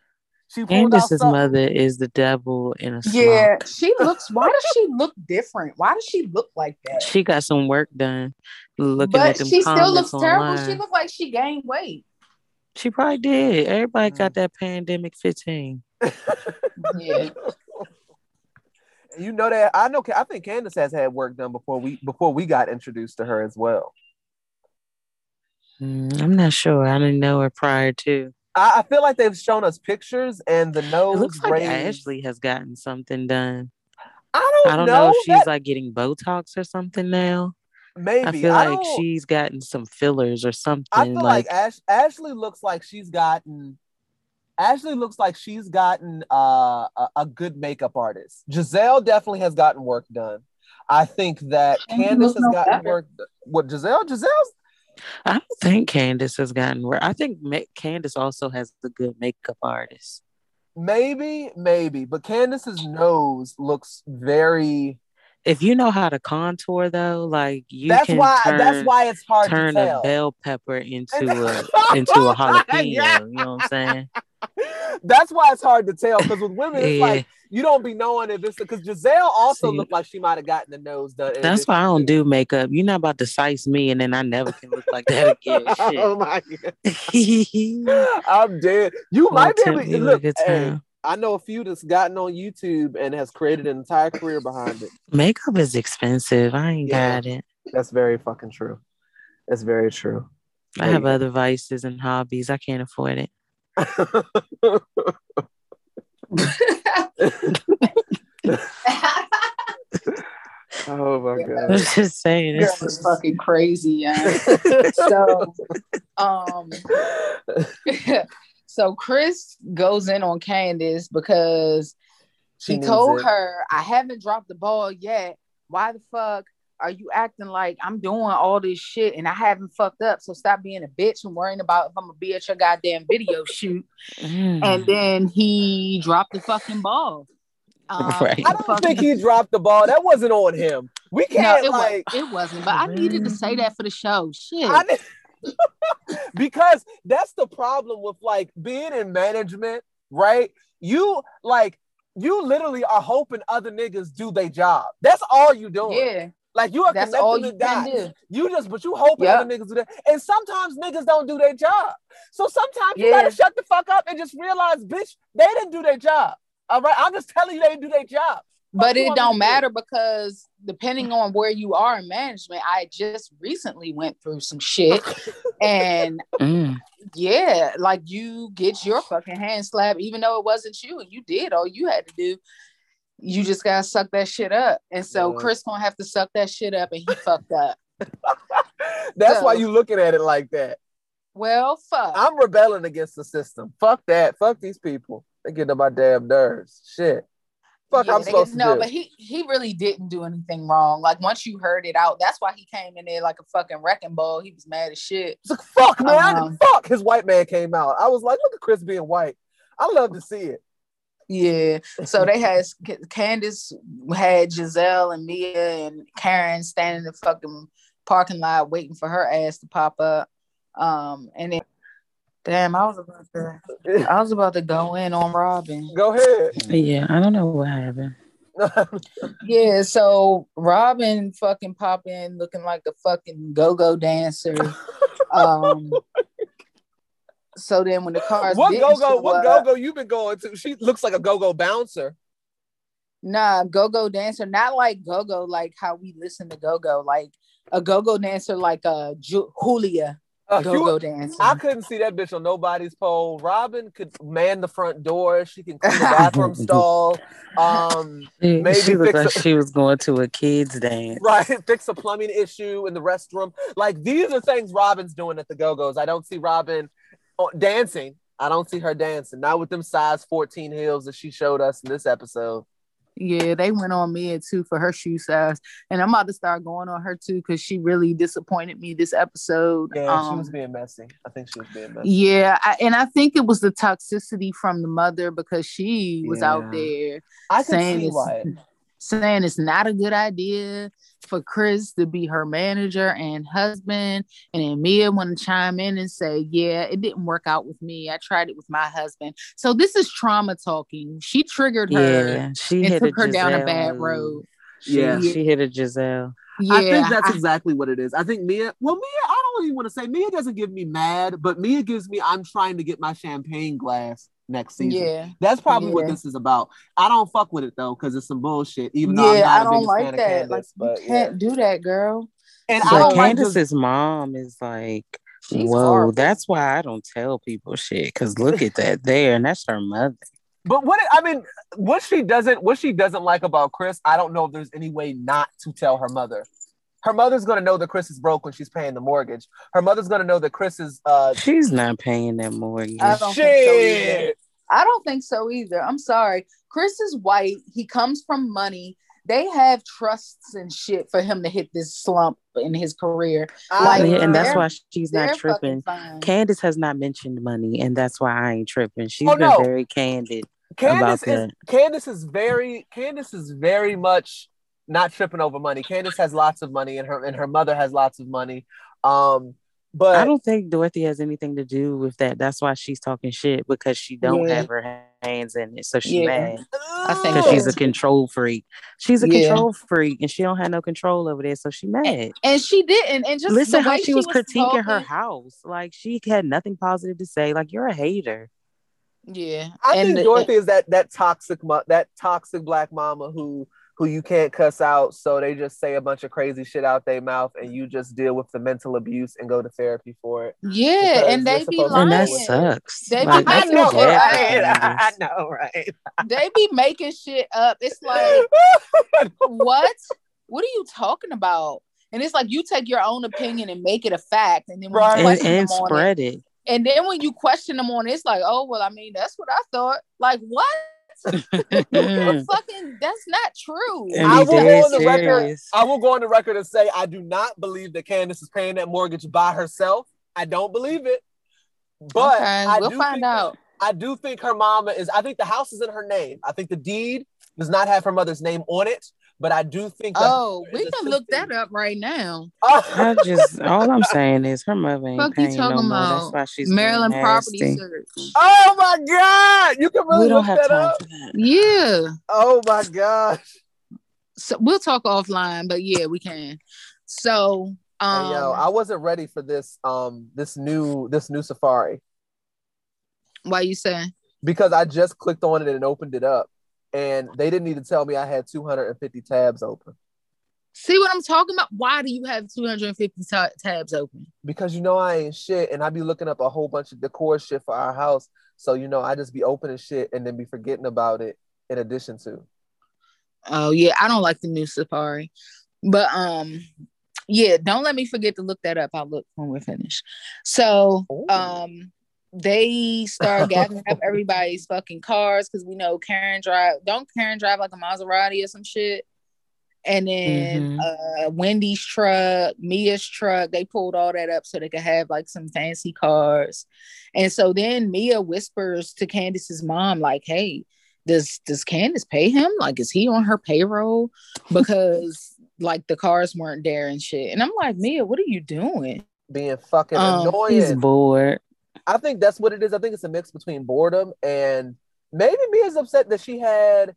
She pulled out Candiace's some, mother is the devil in a Yeah, smock. she looks. Why does she look different? Why does she look like that? She got some work done. Looking but at them she still comments looks terrible. She looked like she gained weight. She probably did. Everybody Mm. got that pandemic 15. Yeah. You know that I know. I think Candiace has had work done before we before we got introduced to her as well. Mm, I'm not sure. I didn't know her prior to. I, I feel like they've shown us pictures and the nose It looks like raised- Ashley has gotten something done. I don't, I don't know. know if she's that- like getting Botox or something now. maybe. I feel I like don't- she's gotten some fillers or something. I feel like, like, Ash, Ashley looks like she's gotten. Ashley looks like she's gotten uh, a, a good makeup artist. Gizelle definitely has gotten work done. I think that And Candiace has gotten better. work. What Gizelle? Gizelle's I don't think Candiace has gotten work. I think Ma- Candiace also has a good makeup artist. maybe, maybe, but Candiace's nose looks very. If you know how to contour though, like you that's can why. turn, that's why it's hard turn to a bell pepper into a into a jalapeno. Yeah. You know what I'm saying? That's why it's hard to tell because with women, it's Yeah. like you don't be knowing if it's because Gizelle also See. looked like she might have gotten the nose done. That's why I don't do makeup. You're not about to size me and then I never can look like that again. oh my god, I'm dead. You might be able to look. good Hey. I know a few that's gotten on YouTube and has created an entire career behind it. Makeup is expensive. I ain't Yeah. got it. That's very fucking true. That's very true. I There have other vices and hobbies. I can't afford it. go. oh my god! I'm just saying. Girl It's is fucking crazy, yeah. so um so Chris goes in on Candiace because She he told it. her, I haven't dropped the ball yet. Why the fuck are you acting like I'm doing all this shit and I haven't fucked up? So stop being a bitch and worrying about if I'm gonna be at your goddamn video shoot. Mm. And then he dropped the fucking ball. Um, Right. I don't think he dropped the ball. That wasn't on him. We can't it, like was, it wasn't. But I needed to say that for the show. Shit. I because that's the problem with like being in management, right? You like you literally are hoping other niggas do their job. That's all you doing. yeah, Like you are that's connecting all the you dots. You just, but you hoping Yep. other niggas do that. And sometimes niggas don't do their job. So sometimes you Yeah. gotta shut the fuck up and just realize, bitch, they didn't do their job. All right, I'm just telling you they didn't do their job. But it don't to do? matter because depending on where you are in management, I just recently went through some shit, and Mm. yeah, like you get your fucking hand slapped, even though it wasn't you, and you did all you had to do. You just gotta suck that shit up, and so Yeah. Chris gonna have to suck that shit up, and he fucked up. That's why you looking at it like that. Well, fuck. I'm rebelling against the system. Fuck that. Fuck these people. They get on my damn nerves. Shit. Fuck, Yeah, I'm supposed to no, but he he really didn't do anything wrong. Like once you heard it out, that's why he came in there like a fucking wrecking ball. He was mad as shit. Like, fuck, man. Um, fuck. His white man came out. I was like, look at Chris being white. I love to see it. Yeah. So they had Candiace had Gizelle and Mia and Karen standing in the fucking parking lot waiting for her ass to pop up. Um, and then damn, I was about to I was about to go in on Robyn. Go ahead. Yeah, I don't know what happened. Yeah, so Robyn fucking pop in looking like a fucking go-go dancer. um so then when the cars what go go? What go go you been going to? She looks like a go go bouncer. Nah, go-go dancer, not like go-go like how we listen to go-go, like a go-go dancer like uh Ju- Julia Uh, go-go you- dancer. I couldn't see that bitch on nobody's pole. Robyn could man the front door. She can clean the bathroom stall. Um, She, Maybe she looked fix like a- she was going to a kids dance. right, fix a plumbing issue in the restroom. Like these are things Robyn's doing at the Go Go's. I don't see Robyn dancing. I don't see her dancing. Not with them size 14 heels that she showed us in this episode. Yeah, they went on Mia too for her shoe size, and I'm about to start going on her too because she really disappointed me this episode. Yeah, she Um, was being messy. I think she was being messy. Yeah, I, and I think it was the toxicity from the mother because she was Yeah. out there I can saying see why. saying it's not a good idea for Chris to be her manager and husband, and then Mia want to chime in and say, "Yeah, it didn't work out with me. I tried it with my husband." So this is trauma talking. She triggered her Yeah, she and took a her down a bad move. road. She, Yeah. she hit a Gizelle. Yeah, I think that's I- exactly what it is. I think Mia, well, Mia, I don't even want to say Mia doesn't give me mad, but Mia gives me I'm trying to get my champagne glass next season. yeah. That's probably what this is about. I don't fuck with it though, because it's some bullshit. Even though I'm Yeah, not I a don't like that. Candiace, like but you can't do that, girl. And I don't like just, Candiace's mom is like, She's whoa, horrible. that's why I don't tell people shit. Because look at that there, and that's her mother. but what I mean, what she doesn't, what she doesn't like about Chris, I don't know if there's any way not to tell her mother. Her mother's gonna know that Chris is broke when she's paying the mortgage. Her mother's gonna know that Chris is uh She's not paying that mortgage. I don't think so either. shit. I don't think so either. I'm sorry. Chris is white. He comes from money. They have trusts and shit for him to hit this slump in his career. Like, yeah, and that's why she's not tripping. fucking. Candiace has not mentioned money, and that's why I ain't tripping. She's Oh, been no. very candid. Candiace about is that. Candiace is very Candiace is very much not tripping over money. Candiace has lots of money and her and her mother has lots of money. Um but I don't think Dorothy has anything to do with that. That's why she's talking shit because she don't Yeah. have her hands in it. So she's Yeah. mad I think because she's a control freak. She's a Yeah. control freak, and she don't have no control over there. So she mad. And she didn't. And just Listen how way she was critiquing her house. Like she had nothing positive to say. Like you're a hater. Yeah. I and think Dorothy is that that toxic mo- that toxic black mama who who you can't cuss out, so they just say a bunch of crazy shit out their mouth, and you just deal with the mental abuse and go to therapy for it. yeah, and they be lying. And that sucks. They be Like, I making feel shit bad up. know, right? They be making shit up. It's like, what? What are you talking about? And it's like you take your own opinion and make it a fact, and then when Right. you And, question and them on it, spread it. and then when you question them on it, it's like, oh well, I mean, that's what I thought. Like what? and Fucking, that's not true. be I will go on the record. serious. I will go on the record and say I do not believe that Candiace is paying that mortgage by herself. I don't believe it. But okay, I we'll do find think out. I do think her mama is. I think the house is in her name. I think the deed does not have her mother's name on it. But I do think. Oh, we is a can look symptom. that up right now. I just all I'm saying is her mother ain't Fuck you paying no talking more. That's why she's Maryland property nasty. search. Oh my god! You can really We don't look have that time up. for that. Yeah. Oh my gosh! So we'll talk offline, but yeah, we can. So um Hey, yo, I wasn't ready for this. Um, this new this new Safari why you saying? because I just clicked on it and opened it up, and they didn't need to tell me I had 250 tabs open. See what I'm talking about? Why do you have 250 ta- tabs open? Because you know I ain't shit, and I be looking up a whole bunch of decor shit for our house. So you know I just be opening shit and then be forgetting about it. In addition to, Oh yeah, I don't like the new Safari, but um, yeah, don't let me forget to look that up. I'll look when we're finished. So Ooh. um, they start gathering up everybody's fucking cars because we know Karen drive. Don't Karen drive like a Maserati or some shit? And then uh Wendy's truck, Mia's truck, they pulled all that up so they could have like some fancy cars. And so then Mia whispers to Candiace's mom, like, hey, does does Candiace pay him? Like, is he on her payroll? Because like the cars weren't there and shit. And I'm like, Mia, what are you doing? being fucking Um, He's annoying. bored. I think that's what it is. I think it's a mix between boredom and maybe Mia's upset that she had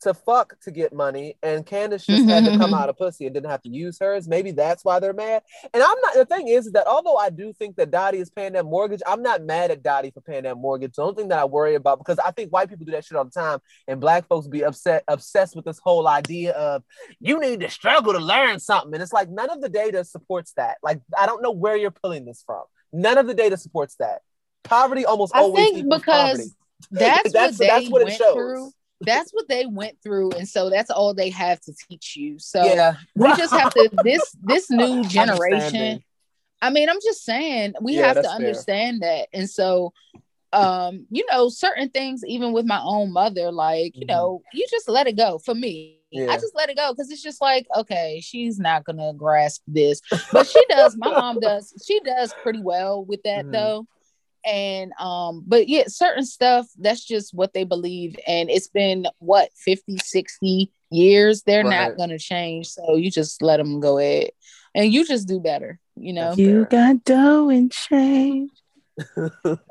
to fuck to get money and Candiace just had to come mm-hmm. out of pussy and didn't have to use hers. Maybe that's why they're mad. And I'm not the thing is that although I do think that Dottie is paying that mortgage, I'm not mad at Dottie for paying that mortgage. The only thing that I worry about because I think white people do that shit all the time and black folks be upset obsessed with this whole idea of you need to struggle to learn something. And it's like none of the data supports that. Like I don't know where you're pulling this from. None of the data supports that. Poverty almost I always think because poverty. that's, That's- what they that's what it went shows. through. That's what they went through, and so that's all they have to teach you. So yeah, we just have to this this new generation. I mean, I'm just saying we Yeah, have to that's fair. understand that, and so um, you know, certain things, even with my own mother, like you Mhm. know, you just let it go. For me, Yeah. I just let it go because it's just like, okay, she's not gonna grasp this, but she does. my mom does. She does pretty well with that Mhm. though and um but yeah certain stuff that's just what they believe. And it's been what 50 60 years? They're Right. not gonna change. So you just let them go ahead. And you just do better you know? You got dough and change.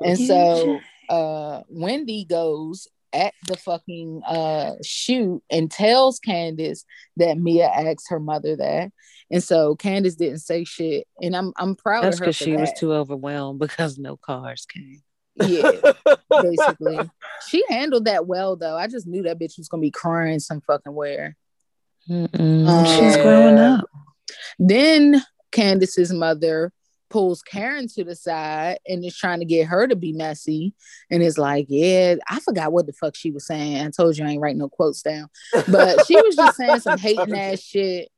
and so uh wendy goes at the fucking uh shoot and tells candiace that mia asked her mother that and so candiace didn't say shit and i'm i'm proud That's of her because for she was too overwhelmed because no cars came. yeah basically. She handled that well though. I just knew that bitch was gonna be crying some fucking where. Um, She's growing up. Then Candiace's mother pulls Karen to the side and is trying to get her to be messy and is like, Yeah, I forgot what the fuck she was saying. I told you I ain't writing no quotes down. But she was just saying some hating ass shit.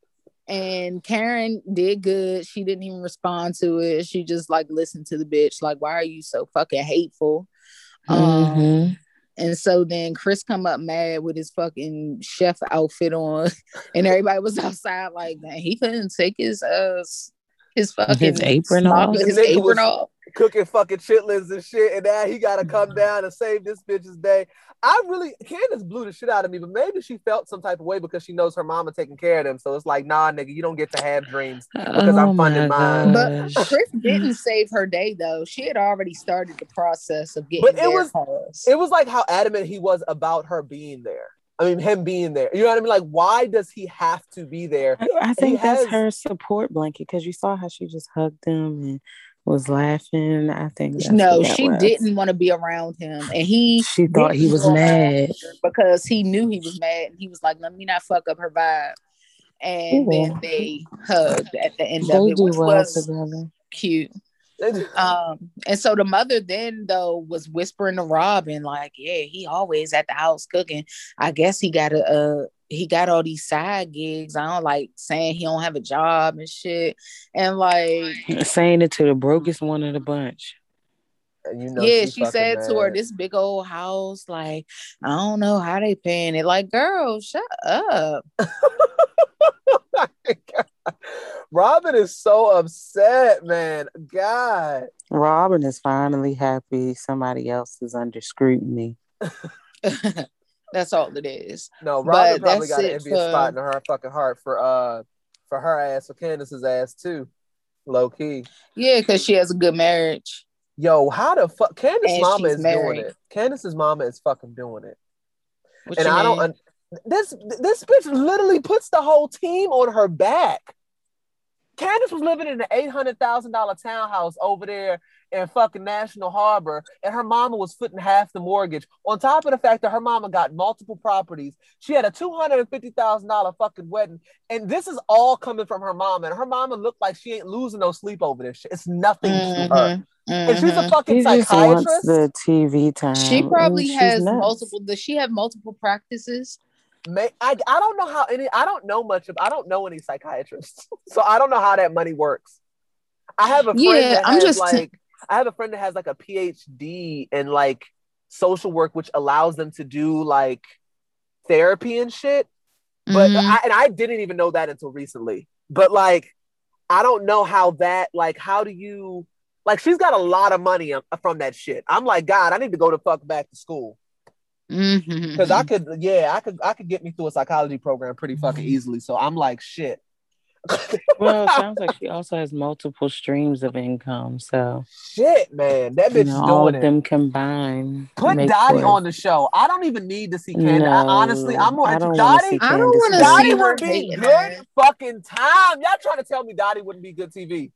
And Karen did good. She didn't even respond to it. She just like listened to the bitch. Like, why are you so fucking hateful? Um, Mhm. And so then Chris come up mad with his fucking chef outfit on, and everybody was outside like, man, he couldn't take his uh his fucking His apron off? his Nigga apron off. cooking fucking chitlins and shit, and now he gotta come mm-hmm. down and save this bitch's day. I really Candiace blew the shit out of me, but maybe she felt some type of way because she knows her mama taking care of them. So it's like, nah, nigga, you don't get to have dreams. Because I'm Oh funding my mine. But. Chris didn't save her day though. She had already started the process of getting But it their was- cars. It was like how adamant he was about her being there. I mean, him being there. You know what I mean? Like, why does he have to be there? I think that's has- her support blanket because you saw how she just hugged him and was laughing. I think that's no, what that she was. didn't want to be around him, and he She thought he was mad. because he knew he was mad, and he was like, "Let me not fuck up her vibe." And Yeah. then they hugged at the end They of it, do which well was together. cute. Um, and so the mother then though was whispering to Robyn, like, yeah, he always at the house cooking. I guess he got a uh he got all these side gigs. I don't like saying he don't have a job and shit. And like, Saying it to the brokest one of the bunch. You know yeah, she she fucking said to her, this big old house, like, I don't know how they paying it. Like, girl, shut up. Robyn is so upset, man. God. Robyn is finally happy somebody else is under scrutiny. That's all it is. No, But Robyn probably that's got an it envious for- spot in her fucking heart for uh for her ass, for Candiace's ass too. Low key. Yeah, because she has a good marriage. Yo, how the fuck Candiace's And mama is married. doing it. Candiace's mama is fucking doing it. What and you I don't mean? un- this this bitch literally puts the whole team on her back. Candiace was living in an eight hundred thousand dollar townhouse over there in fucking National Harbor, and her mama was footing half the mortgage. On top of the fact that her mama got multiple properties, she had a two hundred and fifty thousand dollar fucking wedding, and this is all coming from her mama. And her mama looked like she ain't losing no sleep over this shit. It's nothing to Mm-hmm. her, and she's a fucking She just wants psychiatrist. the TV time. She probably Ooh, has nuts. multiple. Does she have multiple practices? May, I, I don't know how any I don't know much of I don't know any psychiatrists so I don't know how that money works. I have a friend Yeah, that I'm has just- like I have a friend that has like a PhD in like social work which allows them to do like therapy and shit. But Mhm. I, and I didn't even know that until recently. But like I don't know how that like how do you like she's got a lot of money um, from that shit. I'm like God, I need to go to fuck back to school Mhm. because I could, yeah, I could, I could get me through a psychology program pretty fucking easily. So I'm like, shit. Well, it sounds like she also has multiple streams of income. So shit, man, that bitch you is know, doing all of it. them combined. Put Dottie for- on the show. I don't even need to see Candiace. I- No, honestly, I'm I on don't wanna Dottie. see I don't Candiace wanna see Dottie would be good fucking time. Y'all trying to tell me Dottie wouldn't be good TV?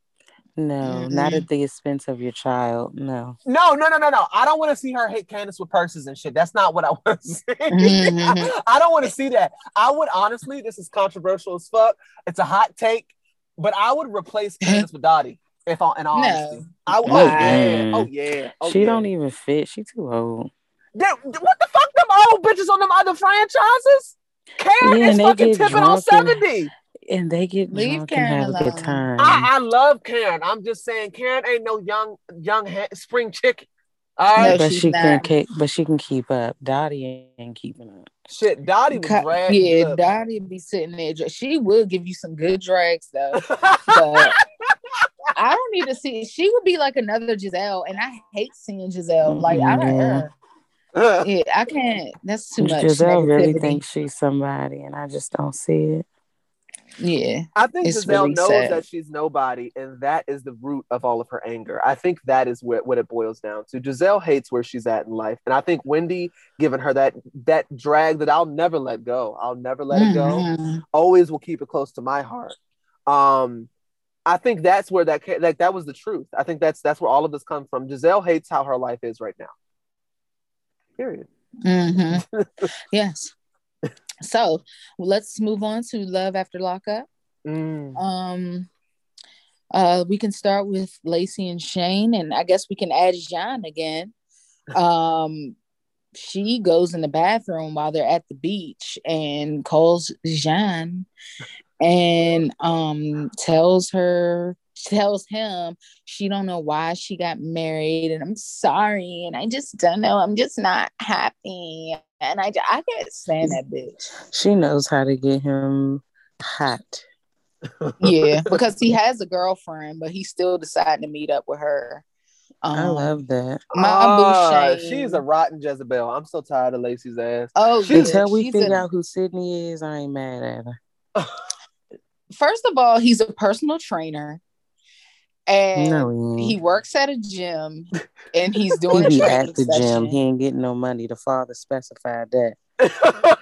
No, not Mhm. at the expense of your child. No. No, no, no, no, no. I don't want to see her hit Candiace with purses and shit. That's not what I want to see. Mhm. I don't want to see that. I would honestly, this is controversial as fuck. It's a hot take, but I would replace Candiace with Dottie. If I, in all No. honesty, I, oh Why? yeah, oh yeah, oh she yeah. don't even fit. She too old. That- what the fuck, them old bitches on them other franchises? Karen Yeah, is fucking get tipping on drunk and- seventy. And they get Leave drunk Karen and have a good time. I, I love Karen. I'm just saying, Karen ain't no young, young ha- spring chicken. All right, No, but she can not. keep, but she can keep up. Dottie ain't keeping up. shit. Dottie was Ca- yeah, up. Dottie be sitting there. She will give you some good drags though. But I don't need to see. She would be like another Gizelle, and I hate seeing Gizelle. Like I don't. Yeah. uh, yeah, I can't. That's too much. Gizelle really negativity. thinks she's somebody, and I just don't see it. Yeah. I think Gizelle really knows sad. that she's nobody, and that is the root of all of her anger. I think that is what, what it boils down to. Gizelle hates where she's at in life, and I think Wendy giving her that that drag that I'll never let go. I'll never let it go. Mhm. Always will keep it close to my heart. Um, I think that's where that like that was the truth. I think that's that's where all of this comes from. Gizelle hates how her life is right now. Period. Mhm. yes. So let's move on to Love After Lockup. Mm. Um, uh, we can start with Lacey and Shane, and I guess we can add Jean again. Um, she goes in the bathroom while they're at the beach and calls Jean and um tells her tells him she don't know why she got married and I'm sorry and I just don't know I'm just not happy and I I can't stand that bitch She knows how to get him hot. yeah because he has a girlfriend but he still decided to meet up with her um, I love that. my boo she's a rotten Jezebel. I'm so tired of Lacey's ass. oh She's- yeah, Until we figure a- out who Sydney is, I ain't mad at her. first of all he's a personal trainer and No, he he works at a gym and he's He doing a be at the session. gym. He ain't getting no money. The father specified that.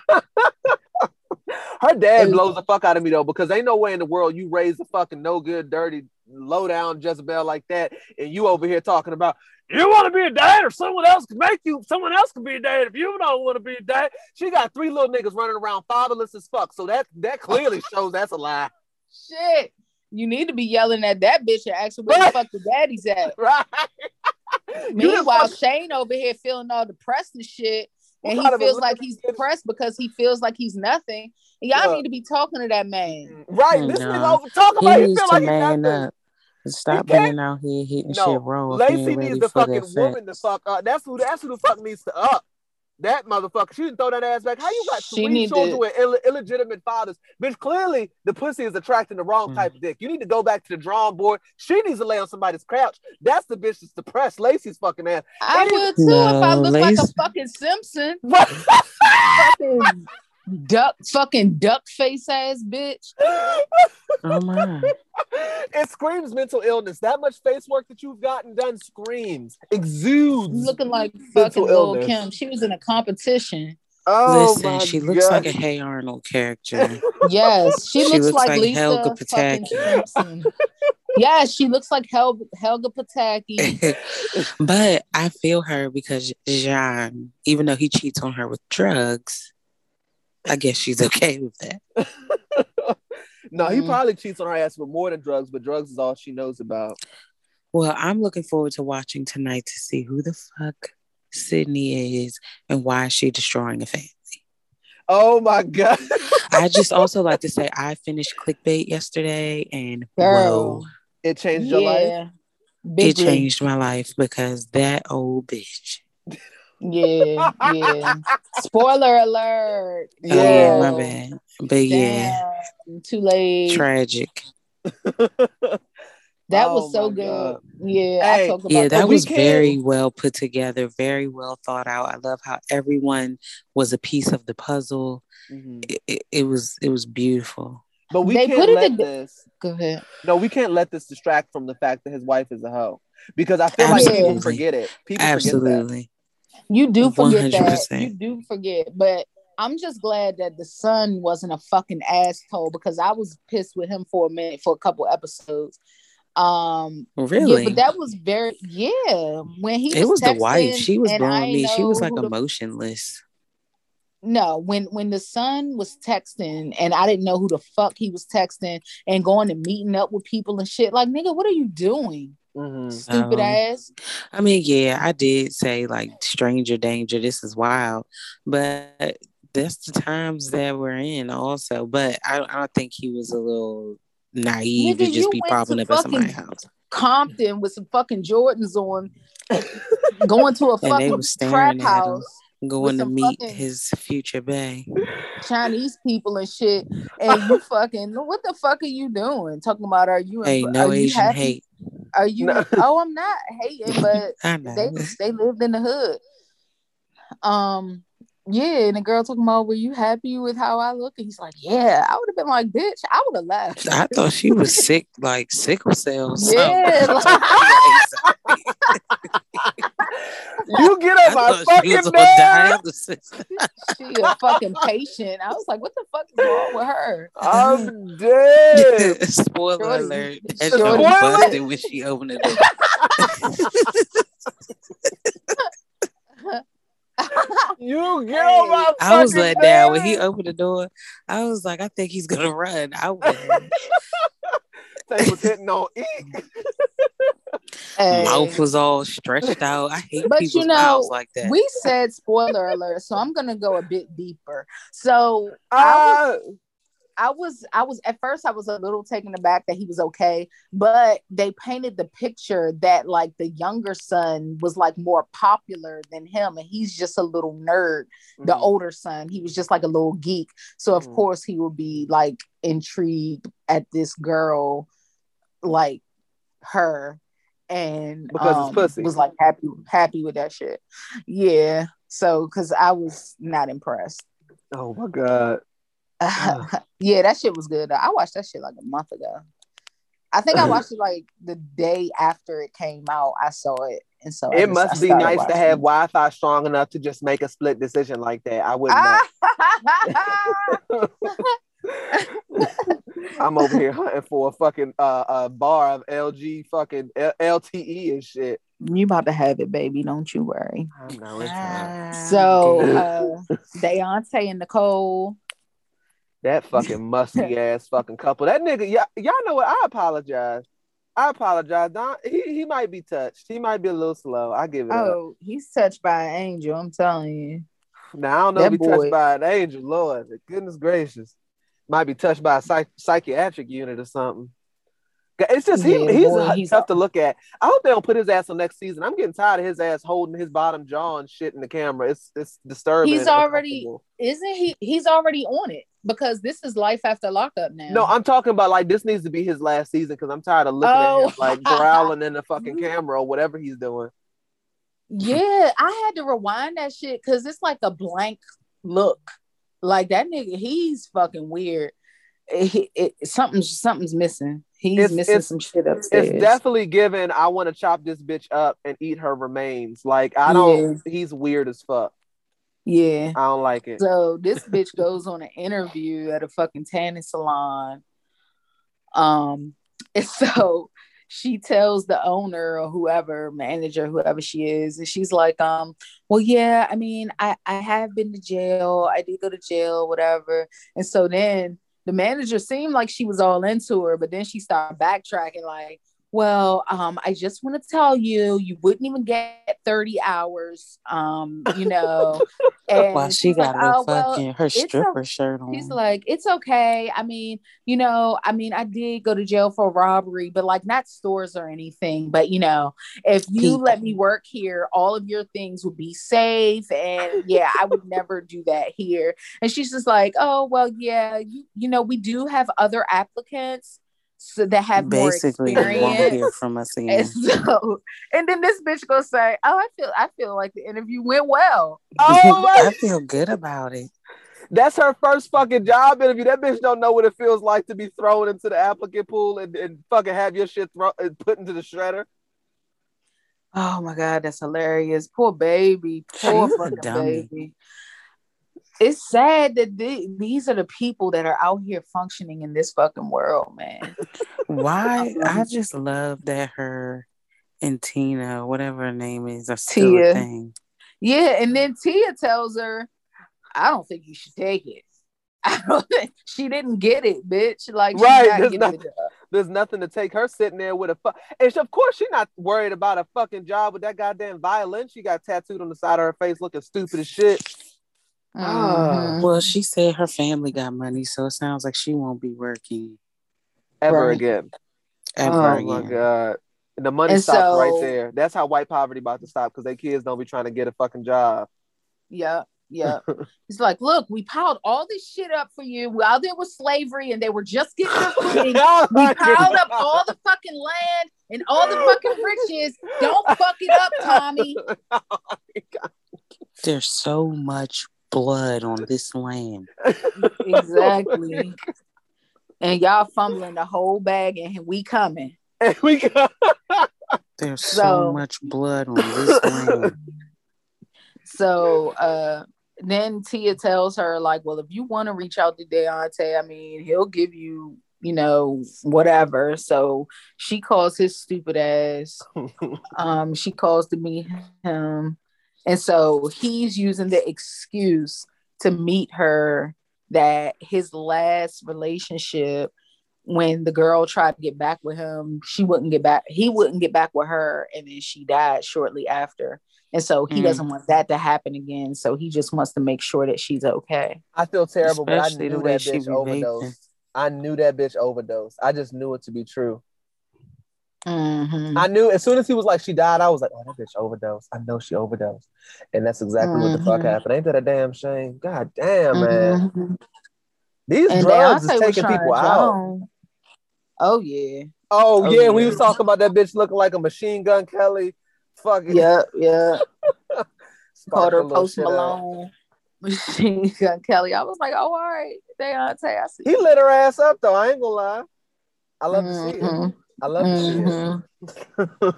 Her dad It- blows the fuck out of me though, because ain't no way in the world you raise a fucking no good, dirty, low down Jezebel like that, and you over here talking about you want to be a dad or someone else can make you. Someone else can be a dad if you don't want to be a dad. She got three little niggas running around fatherless as fuck, so that that clearly shows that's a lie, Shit. You need to be yelling at that bitch and asking where the fuck the daddy's at. right? Meanwhile, fuck- Shane over here feeling all depressed and shit. And he kind of a feels like he's depressed because he feels like he's nothing. And y'all Yeah. need to be talking to that man. right, this No. nigga over talk He about he needs feel to like he's man nothing. up. Stop He being out here hitting No, shit raw. if Lacey needs the fucking woman to sex. fuck up. That's who. That's who the fuck needs to up. That motherfucker. She didn't throw that ass back. How you got She three need children to- with Ill- illegitimate fathers? Bitch, clearly the pussy is attracting the wrong Mm. type of dick. You need to go back to the drawing board. She needs to lay on somebody's couch. That's the bitch that's depressed. Lacey's fucking ass. I It is- would too if I No, looked like a fucking Simpson. What? Fucking duck fucking duck face ass bitch. Oh my. it screams mental illness. That much face work that you've gotten done screams, exudes. Looking like fucking Lil. Kim. She was in a competition. Oh Listen, my she looks like a Hey Arnold character. Yes, she, She looks, looks like, like Lisa Helga Pataki. Simpson. yes, she looks like Hel- Helga Pataki. but I feel her because Jean, even though he cheats on her with drugs, I guess she's okay with that. no, he Mm. probably cheats on her ass with more than drugs, but drugs is all she knows about. Well, I'm looking forward to watching tonight to see who the fuck Sydney is and why is she destroying a family. Oh my god. I just also like to say I finished clickbait yesterday and Girl. whoa, It changed your life. yeah, it changed my life because that old bitch. Yeah, yeah. Spoiler alert. Oh yeah, Yeah. my bad. But yeah, too late. tragic. that Oh was so good. God. Yeah, Hey, I talk about Yeah, But that was can't- very well put together, very well thought out. I love how everyone was a piece of the puzzle. Mhm. It, it, it was it was beautiful. But we They can't put it let in- this. Go ahead. No, we can't let this distract from the fact that his wife is a hoe. Because I feel like people Absolutely. forget it. People forget Absolutely. You do forget that. 100%. You do forget, but I'm just glad that the son wasn't a fucking asshole because I was pissed with him for a minute for a couple episodes. Um, Really? yeah, but that was very yeah. When he it was the texting wife. She was blowing me. She was like who the- emotionless. no when when the son was texting and I didn't know who the fuck he was texting and going and meeting up with people and shit. Like nigga, what are you doing? That. Mhm. Stupid Um, ass. I mean, yeah, I did say like stranger danger. This is wild, but that's the times that we're in also. But I, I don't think he was a little naive Nigga, to just be popping up at somebody's house. Compton with some fucking Jordans on, going to a And they fucking was trap at him. house. Going to meet his future bae. Chinese people and shit, and you fucking what the fuck are you doing? Talking about are you? Hey, are no you Asian happy? hate. Are you? No. Oh, I'm not hating, but they they lived in the hood. Um, yeah, and the girl talking about, were you happy with how I look? And he's like, yeah. I would have been like, bitch, I would have left. I thought she was sick, like sickle cell. or something. Yeah, You get up, I on my fucking was on she a fucking patient. I was like, what the fuck is wrong with her? I'm dead. Spoiler Shorty. alert. That Shorty. Spoiler. busted when she opened it door. You get on my I was let down when he opened the door. I was like, I think he's gonna run. I would. They was hitting on E. Hey. Mouth was all stretched out. I hate But you people's know, mouths like that. We said spoiler alert, so I'm gonna go a bit deeper. So I Ah, I was I was at first I was a little taken aback that he was okay, but they painted the picture that like the younger son was like more popular than him, and he's just a little nerd. The Mhm. older son, he was just like a little geek. So of Mhm. course he would be like intrigued at this girl, like her, and Because it's um, pussy. was like happy happy with that shit. Yeah. So because I was not impressed. Oh my god. yeah, that shit was good. I watched that shit like a month ago. I think I watched it like the day after it came out. I saw it, and so It just- must be nice to have. Wi-Fi strong enough to just make a split decision like that. I wouldn't know. I'm over here hunting for a fucking uh, a bar of LG fucking L- LTE and shit. you about to have it, baby. Don't you worry. I know it's time. So, uh, Deontay and Nicole. That fucking musty ass fucking couple. That nigga, y'all, y'all know what? I apologize. I apologize. Don, he, he might be touched. He might be a little slow. I give it up. Oh, he's touched by an angel. I'm telling you. Now I don't know that if he touched by an angel. Lord, goodness gracious, might be touched by a psych- psychiatric unit or something. It's just he, Yeah, he's, boy, he's- tough to look at. I hope they don't put his ass on next season. I'm getting tired of his ass holding his bottom jaw and shit in the camera. It's it's disturbing. He's already- Isn't he? He's already on it because this is life after lockup now. No, I'm talking about like this needs to be his last season because I'm tired of looking Oh. at him oh. like growling in the fucking camera or whatever he's doing. Yeah, I had to rewind that shit because it's like a blank look. Like that nigga, he's fucking weird. It, it, something's something's missing. He's It's- missing it's- some shit upstairs. It's definitely given. I want to chop this bitch up and eat her remains. Like I don't. He's weird as fuck. Yeah. I don't like it. So this bitch goes on an interview at a fucking tanning salon. Um, and so she tells the owner or whoever, manager, whoever she is, and she's like, um, well, yeah, I mean, I, I have been to jail. I did go to jail, whatever. And so then the manager seemed like she was all into her, but then she started backtracking, like, well, um, I just want to tell you, you wouldn't even get 30 hours, um, you know. And While she got like, her "Oh, well, fucking her stripper o- shirt on. He's like, it's okay. I mean, you know, I mean, I did go to jail for robbery, but like not stores or anything. But you know, if you People. let me work here, all of your things would be safe. And yeah, I would never do that here. And she's just like, oh well, yeah, you you know, we do have other applicants so that have Basically, you more won't experience. hear from us And again. so, and then this bitch gonna say, "Oh, I feel, I feel like the interview went well." Oh my I feel good about it. That's her first fucking job interview. That bitch don't know what it feels like to be thrown into the applicant pool and, and fucking have your shit thrown and put into the shredder. Oh my god, that's hilarious. Poor baby, poor She's fucking dummy. baby. It's sad that the- these are the people that are out here functioning in this fucking world, man. Why? I just love that her and Tina, whatever her name is, are still Tia. a thing. Yeah, and then Tia tells her, "I don't think you should take it." I don't think she didn't get it, bitch. Like, Right, there's getting nothing- There's nothing to take her sitting there with a fuck. And she, of course, she's not worried about a fucking job with that goddamn violin she got tattooed on the side of her face, looking stupid as shit. Mhm. Well, she said her family got money, so it sounds like she won't be working Ever Right. again. ever oh again. my god. And the money And stops right there. That's how white poverty about to stop because their kids don't be trying to get a fucking job. Yeah, yeah. He's like, look, we piled all this shit up for you while there was slavery and they were just getting their footing. Oh We piled up all the fucking land and all the fucking riches. Don't fuck it up, Tommy. There's so much blood on this land. Exactly. And y'all fumbling the whole bag and we coming. And we got There's so, So- much blood on this land. So uh then Tia tells her, like, well, if you want to reach out to Deontay, I mean, he'll give you, you know, whatever. So she calls his stupid ass. um, she calls to meet him. And so he's using the excuse to meet her that his last relationship, when the girl tried to get back with him, she wouldn't get back, he wouldn't get back with her, and then she died shortly after. And so he Mm. doesn't want that to happen again. So he just wants to make sure that she's okay. I feel terrible, but I knew the way that bitch overdosed. vaping. I knew that bitch overdosed. I just knew it to be true. Mhm. I knew as soon as he was like she died, I was like, oh, that bitch overdosed. I know she overdosed. And that's exactly what the fuck Mhm. happened. Ain't that a damn shame? God damn, man. Mhm. These And drugs is taking people out. Oh yeah. Oh, Oh, yeah, we was talking about that bitch looking like a machine gun Kelly. Fucking Yeah, yeah. her Post. Malone, Machine Gun Kelly. I was like, oh, all right, Deontay, I see. He lit her ass up though. I ain't gonna lie. I love to see it. I love to see it. mhm.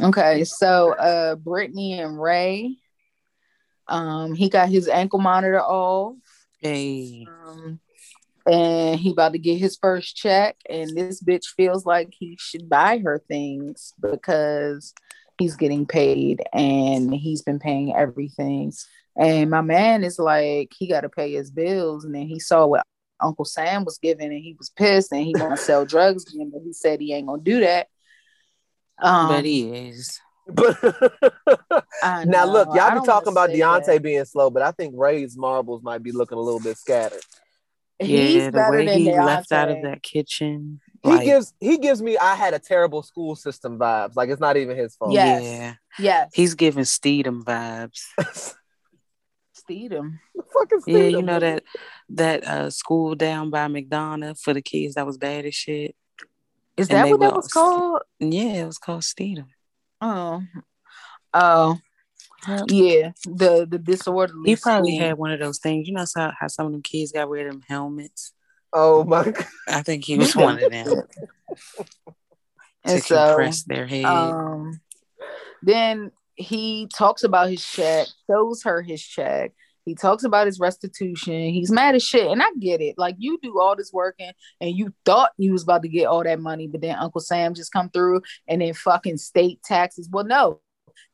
okay, so uh, Brittany and Ray, um, he got his ankle monitor off, Hey, um, and he about to get his first check, and this bitch feels like he should buy her things because he's getting paid and he's been paying everything. And my man is like, he got to pay his bills. And then he saw what Uncle Sam was giving and he was pissed and he want to sell drugs again, but he said he ain't going to do that. Um, but he is. But now look, y'all be talking about say Deontay that. being slow, but I think Ray's marbles might be looking a little bit scattered. He's yeah, the better way than he left out of that kitchen. He like, gives he gives me I had a terrible school system vibes. Like it's not even his fault. Yes. yeah, Yes. he's giving Steedham vibes. Steedham. fucking Yeah, you know that that uh, school down by McDonough for the kids that was bad as shit. Is And that what that was called? Yeah, it was called Steedham. Oh. Oh. Yeah. The the disorderly. He probably school. had one of those things. You know how, how some of them kids got wear them helmets. Oh my god. I think he was one of them to And so compress their head. um then he talks about his check, shows her his check. He talks about his restitution. He's mad as shit. And I get it. Like you do all this working and you thought you was about to get all that money, but then Uncle Sam just come through and then fucking state taxes. Well, no.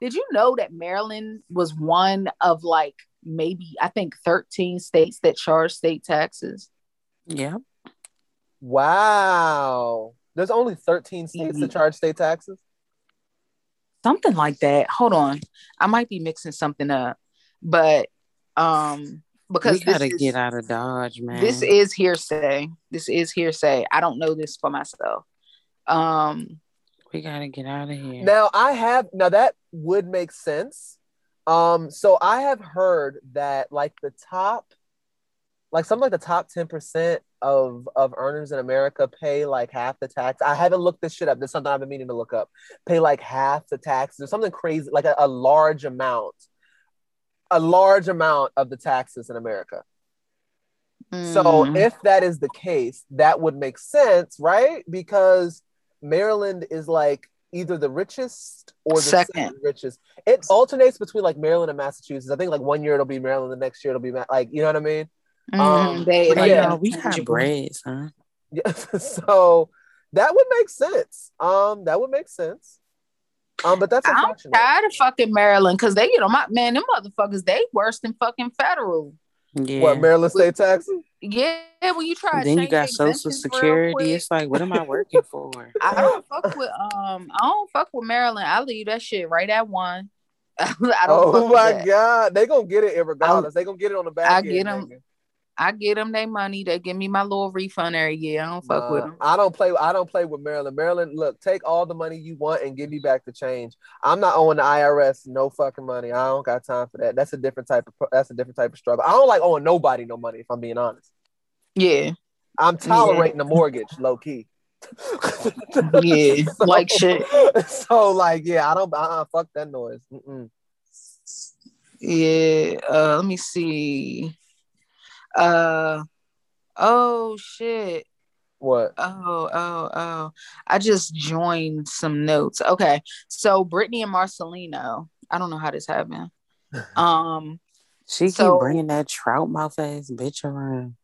Did you know that Maryland was one of like maybe I think 13 states that charge state taxes? Yeah. Wow. There's only 13 states that mm-hmm. charge state taxes. Something like that. Hold on. I might be mixing something up. But um because we gotta this is, get out of Dodge, man. this is hearsay. This is hearsay. I don't know this for myself. Um we gotta get out of here. Now I have now that would make sense. Um, so I have heard that like the top, like something like the top 10% of of earners in America pay like half the tax. I haven't looked this shit up. There's something I've been meaning to look up. Pay like half the taxes or something crazy, like a, a large amount, a large amount of the taxes in America. So mm, if that is the case, that would make sense, right? Because Maryland is like either the richest or the Second. second, richest. It alternates between like Maryland and Massachusetts. I think like one year it'll be Maryland, the next year it'll be Ma- like you know what I mean. mhm, um, they, but But they yeah. yeah, we got interchangeable. braids, huh? Yeah, so that would make sense. Um, that would make sense. Um, but that's I'm tired of fucking Maryland because they get on my man, them motherfuckers, they worse than fucking federal. Yeah. What Maryland state taxes? Yeah, when you try to then you got Social Security. It's like, what am I working for? I don't fuck with um I don't fuck with Maryland. I leave that shit right at one. I don't Oh fuck with my god, they gonna get it regardless. They gonna get it on the back. I end, get 'em. nigga. I get them their money. They give me my little refund every year. I don't fuck with them. I don't play. I don't play with Maryland. Maryland, look, take all the money you want and give me back the change. I'm not owing the IRS no fucking money. I don't got time for that. That's a different type of. That's a different type of struggle. I don't like owing nobody no money. If I'm being honest, Yeah, I'm tolerating the mortgage low key. yeah, like shit. So like, yeah, I don't. Uh, fuck that noise. Mm-mm. Yeah. Uh, let me see. Uh, oh shit. What? Oh, oh, oh. I just joined some notes. Okay. So Brittany and Marcelino. I don't know how this happened. Um, She So- keep bringing that trout mouth ass bitch around.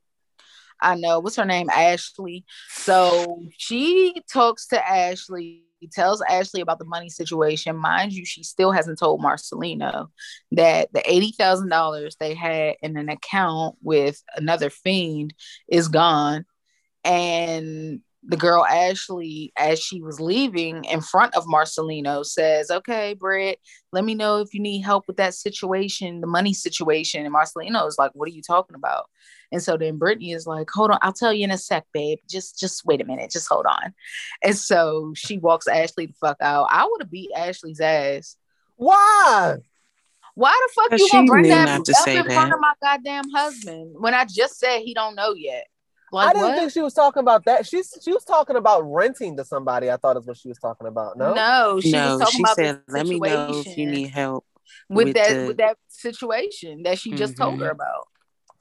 I know what's her name, Ashley. So she talks to Ashley, tells Ashley about the money situation. Mind you, she still hasn't told Marcelino that the eighty thousand dollars they had in an account with another fiend is gone. And the girl Ashley, as she was leaving in front of Marcelino, says, Okay, Britt, let me know if you need help with that situation, the money situation. And Marcelino is like, What are you talking about? And so then Brittany is like, hold on, I'll tell you in a sec, babe. Just just wait a minute, just hold on. And so she walks Ashley the fuck out. I would have beat Ashley's ass. Why? Why the fuck 'Cause you she gonna bring knew that not up to say in front of my goddamn husband when I just said he don't know yet? I Like didn't what? think she was talking about that. She's she was talking about renting to somebody. I thought is what she was talking about. No. No, she no, was talking she about said, the "Let me know if you need help." with, with that the- with that situation that she just told Mhm. her about.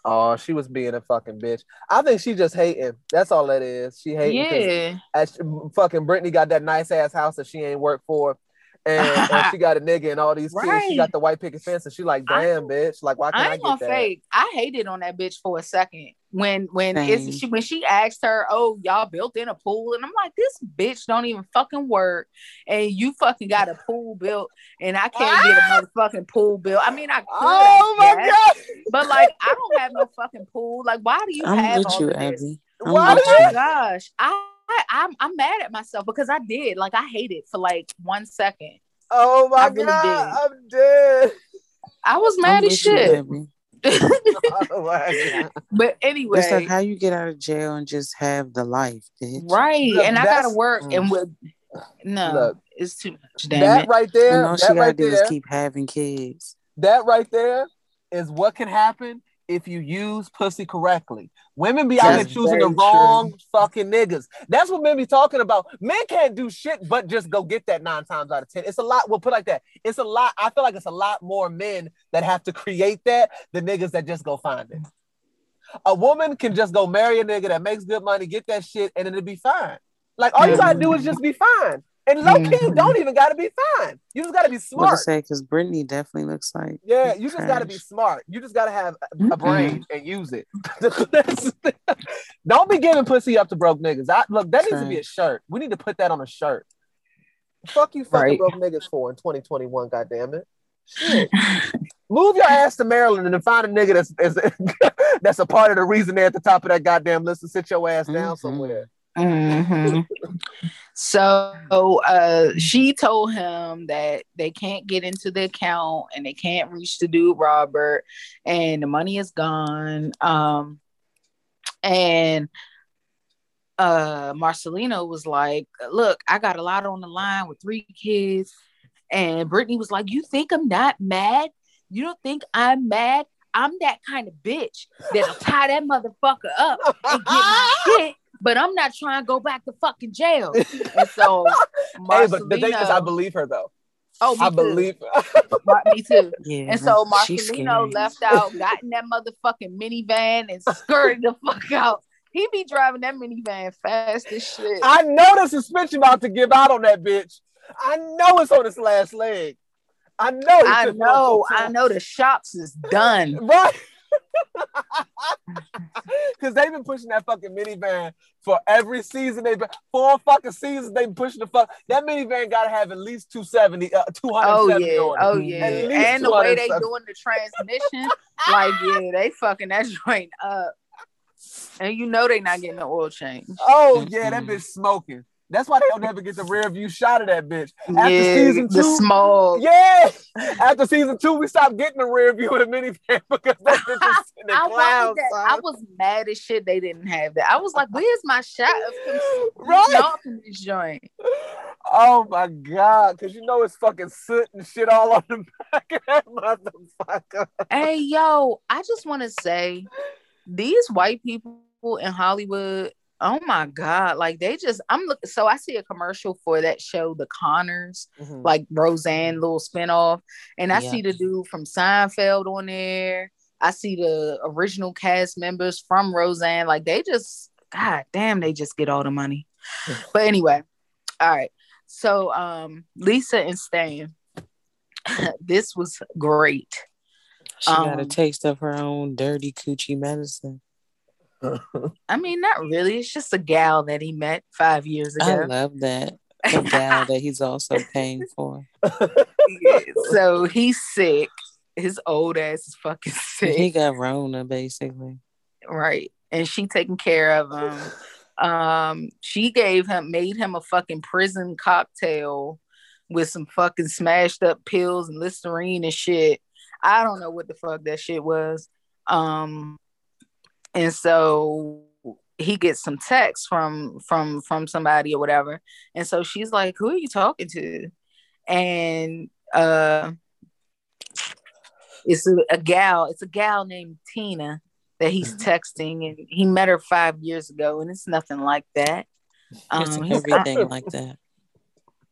Oh, she was being a fucking bitch. I think she just hating. That's all that is. She hating. Yeah. as she- fucking Brittany got that nice ass house that she ain't worked for. And, and she got a nigga and all these kids. She got the white picket fence, and she like, I damn, bitch. Like, why can't I I, get gonna that? fake. I hated on that bitch for a second when when Same. she when she asked her, "Oh, y'all built in a pool," and I'm like, "This bitch don't even fucking work, and you fucking got a pool built, and I can't get a ah! motherfucking pool built. I mean, I could, Oh I my god! but like, I don't have no fucking pool. Like, why do you I'm have with all you, this? Abby. I'm with Oh you. my gosh, I. I, I'm I'm mad at myself because I did like I hated for like one second. Oh my I really god! did. I'm dead. I was I'm mad as shit. you, shit. Abby. My god! but anyway, It's like how you get out of jail and just have the life, bitch. Right. Look, and I gotta work Mm. and with no, Look, it's too much. Damn that it. right there, And all she that gotta right do there, is keep having kids. that right there is what can happen if you use pussy correctly. Women be out here choosing the wrong fucking niggas. That's what men be talking about. Men can't do shit but just go get that nine times out of ten. It's a lot. We'll put it like that. It's a lot. I feel like it's a lot more men that have to create that than niggas that just go find it. A woman can just go marry a nigga that makes good money, get that shit, and it'll be fine. Like all you gotta do is just be fine. And low key, you don't even gotta be fine. You just gotta be What to smart. say? Because Brittany definitely looks like Yeah, you just gotta be smart. You just gotta have a, Mm-mm. brain and use it. Don't be giving pussy up to broke niggas. I, look, that needs to be a shirt. We need to put that on a shirt. Fuck you, fucking Right. broke niggas for in 2021. Goddamn it. Shit. Move your ass to Maryland and find a nigga that's that's, that's a part of the reason they're at the top of that goddamn list and sit your ass down Mhm. somewhere. Mhm. So uh, she told him that they can't get into the account and they can't reach the dude Robert, and the money is gone. Um, and uh, Marcelino was like, "Look, I got a lot on the line with three kids," and Brittany was like, "You think I'm not mad? You don't think I'm mad? I'm that kind of bitch that'll tie that motherfucker up and get my shit." But I'm not trying to go back to fucking jail. And so, Hey, but the thing is, I believe her though. oh, me I too. believe. Mar- me too. Yeah. And so she's Marcelino left out, got in that motherfucking minivan and skirted the fuck out. He be driving that minivan fast as shit. I know the suspension about to give out on that bitch. I know it's on its last leg. I know. I know, I know the shops is done. Right. Because they've been pushing that fucking minivan for every season. They've been four fucking seasons. They've been pushing the fuck. That minivan got to have at least 270, uh, 270 Oh yeah, on it. oh At yeah. least And the way they doing the transmission, like yeah, they fucking that joint up. And you know they not getting the oil change. Oh yeah, that Mhm. bitch smoking. That's why they don't ever get the rear view shot of that bitch. After yeah, season the two, small. Yeah. After season two, we stopped getting the rear view of the minivan because that bitch is in the I clouds. that. I was mad as shit they didn't have that. I was like, where's my shot of him Right. right. in this joint? Oh my god, because you know it's fucking soot and shit all on the back of that motherfucker. Hey yo, I just want to say these white people in Hollywood, oh my god, like they just I'm looking so I see a commercial for that show The Conners, like Roseanne little spinoff, and I Yeah. see the dude from Seinfeld on there. I see the original cast members from Roseanne, like they just god damn, they just get all the money. but anyway, all right. So um Lisa and Stan, this was great. She got a um, taste of her own dirty coochie medicine. I mean, not really. It's just a gal that he met five years ago. I love that. A gal that he's also paying for. so he's sick. His old ass is fucking sick. He got Rona, basically. right. And she taking care of him. Um, she gave him made him a fucking prison cocktail with some fucking smashed up pills and Listerine and shit. I don't know what the fuck that shit was. Um, and so he gets some text from from from somebody or whatever, and so she's like, "Who are you talking to?" And uh, it's a, a gal. It's a gal named Tina that he's texting, and he met her five years ago, and it's nothing like that. Um, everything like that.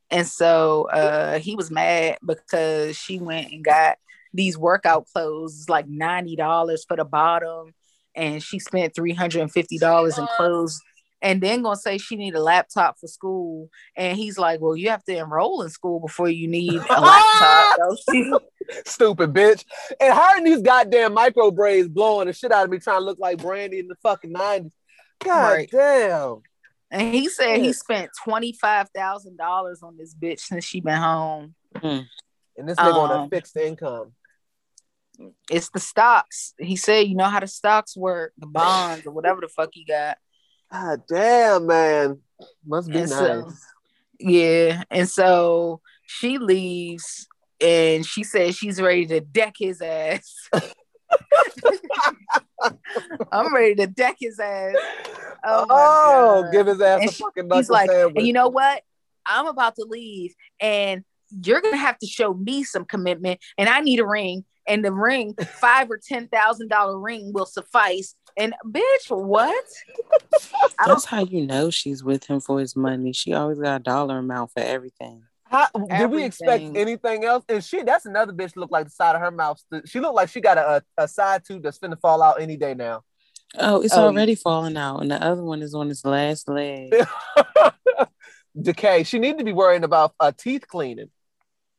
and so uh, he was mad because she went and got these workout clothes, like ninety dollars for the bottom, and she spent three hundred and fifty dollars in clothes. And then gonna say she need a laptop for school, and he's like, "Well, you have to enroll in school before you need a laptop." Stupid bitch. And her and these goddamn micro braids blowing the shit out of me trying to look like Brandy in the fucking 90s. God Right. damn. And he said he spent twenty five thousand dollars on this bitch since she been home. And this nigga on a Um, fixed income. It's the stocks. He said, "You know how the stocks work, the bonds or whatever the fuck he got." God damn, man. Must be And nice. so- Yeah, and so she leaves, and she says she's ready to deck his ass. I'm ready to deck his ass. Oh, Oh, give his ass And a she- fucking He's like, sandwich. and you know what? I'm about to leave, and you're gonna have to show me some commitment, and I need a ring, and the ring, five or ten thousand dollar ring, will suffice. And bitch, what? That's how you know she's with him for his money. She always got a dollar amount for everything. How, did we expect anything else? And she, that's another bitch look like the side of her mouth. She looked like she got a, a, a side tooth that's finna fall out any day now. Oh, it's Oh, already falling out, and the other one is on its last leg. decay. She need to be worrying about uh, teeth cleaning.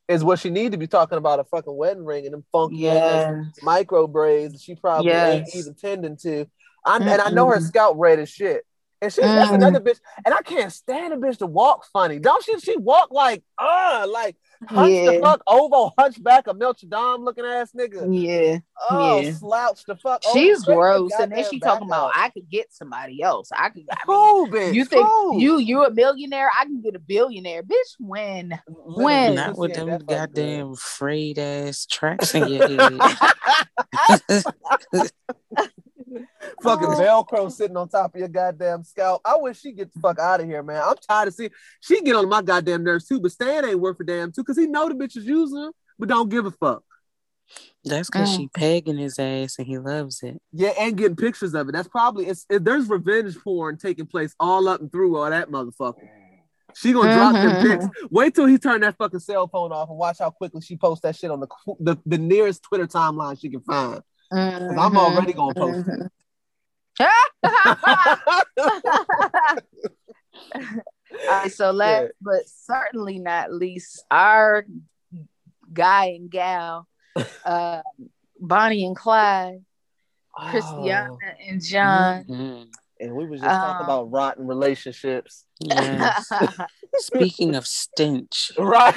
Is what she need to be talking about a fucking wedding ring and them funky Yeah. ass micro braids she probably ain't Yes. even tending to. I'm, and I know her scalp red as shit. And she that's Mm. another bitch. And I can't stand a bitch to walk funny. Don't she? She walk like uh like hunch the Yeah. fuck over, hunchback a Notre Dame looking ass nigga. Yeah. Oh, yeah. slouch the fuck. She's straight gross. And then she back talking about. I could get somebody else. I could I mean, Who, bitch? you think Who? you you a millionaire? I can get a billionaire. Bitch, when? Literally, when? Not with ain't them that good. goddamn frayed ass tracks in your head. fucking Oh. Velcro sitting on top of your goddamn scalp. I wish she get the fuck out of here, man. I'm tired of seeing she get on my goddamn nerves too, but Stan ain't worth a damn too because he know the bitch is using him, but don't give a fuck. That's because Mm. she pegging his ass and he loves it. Yeah, and getting pictures of it. That's probably it's it, there's revenge porn taking place all up and through all that motherfucker. She gonna drop them Mhm. pics. Wait till he turn that fucking cell phone off and watch how quickly she posts that shit on the the, the nearest Twitter timeline she can find. Because I'm already gonna post Mm-hmm. All right, so last Yeah. but certainly not least, our guy and gal, uh, Bonnie and Clyde, Christiana Oh, and John. Mm, and we was just talking Um, about rotten relationships. yes. Speaking of stench, Right.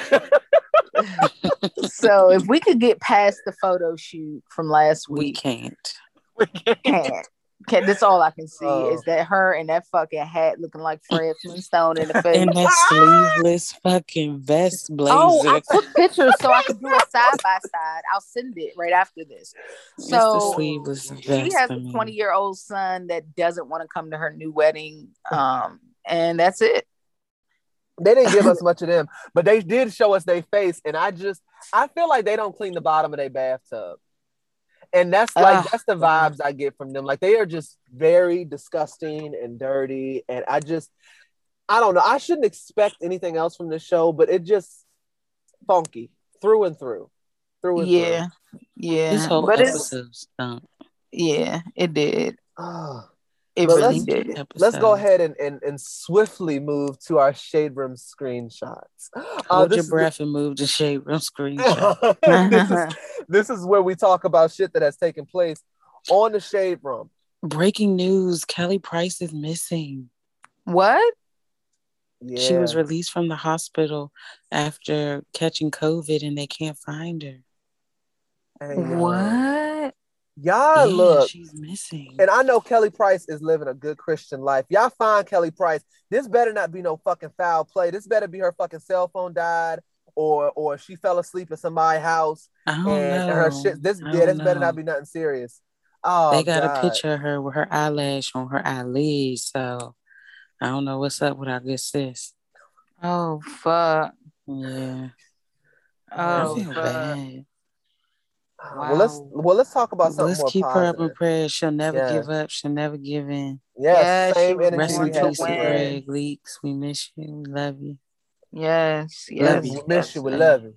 so if we could get past the photo shoot from last week, we can't. We can't. Can, that's all I can see Oh. is that her and that fucking hat looking like Fred Flintstone in the face. And that sleeveless fucking vest blazer. Oh, I took pictures so I could do a side by side. I'll send it right after this. So sleeveless she has a 20 year old son that doesn't want to come to her new wedding. Um, and that's it. They didn't give us much of them, but they did show us their face, and I just I feel like they don't clean the bottom of their bathtub. And that's like Ugh. that's the vibes I get from them. Like they are just very disgusting and dirty. And I just I don't know. I shouldn't expect anything else from this show, but it just funky through and through. Through and Yeah. Yeah. This whole but it's, episode stunk. yeah, it did. through. It But really let's- did. Let's go ahead and, and, and swiftly move to our shade room screenshots. Uh, Hold this your is- breath and move to shade room screenshot. this, is, this is where we talk about shit that has taken place on the shade room. Breaking news: Kelly Price is missing. What? Yeah. She was released from the hospital after catching COVID, and they can't find her. Hey. What? Y'all Yeah, look. she's missing. And I know Kelly Price is living a good Christian life. Y'all find Kelly Price. This better not be no fucking foul play. This better be her fucking cell phone died or or she fell asleep in somebody's house I don't and know. her shit. This yeah, this don't better not be nothing serious. Oh, they got God. a picture of her with her eyelash on her eyelid, so I don't know what's up with our good sis. Oh fuck. Yeah, Oh I feel fuck. bad. Well, let's well let's talk about something Let's more keep her up in prayer. She'll never Yeah. give up. She'll never give in. Yes, Yeah, same she was energy Rest we in peace to to today. win. Greg Leakes. We miss you. We love you. Yes. Love Yes. you. We miss you. We love you.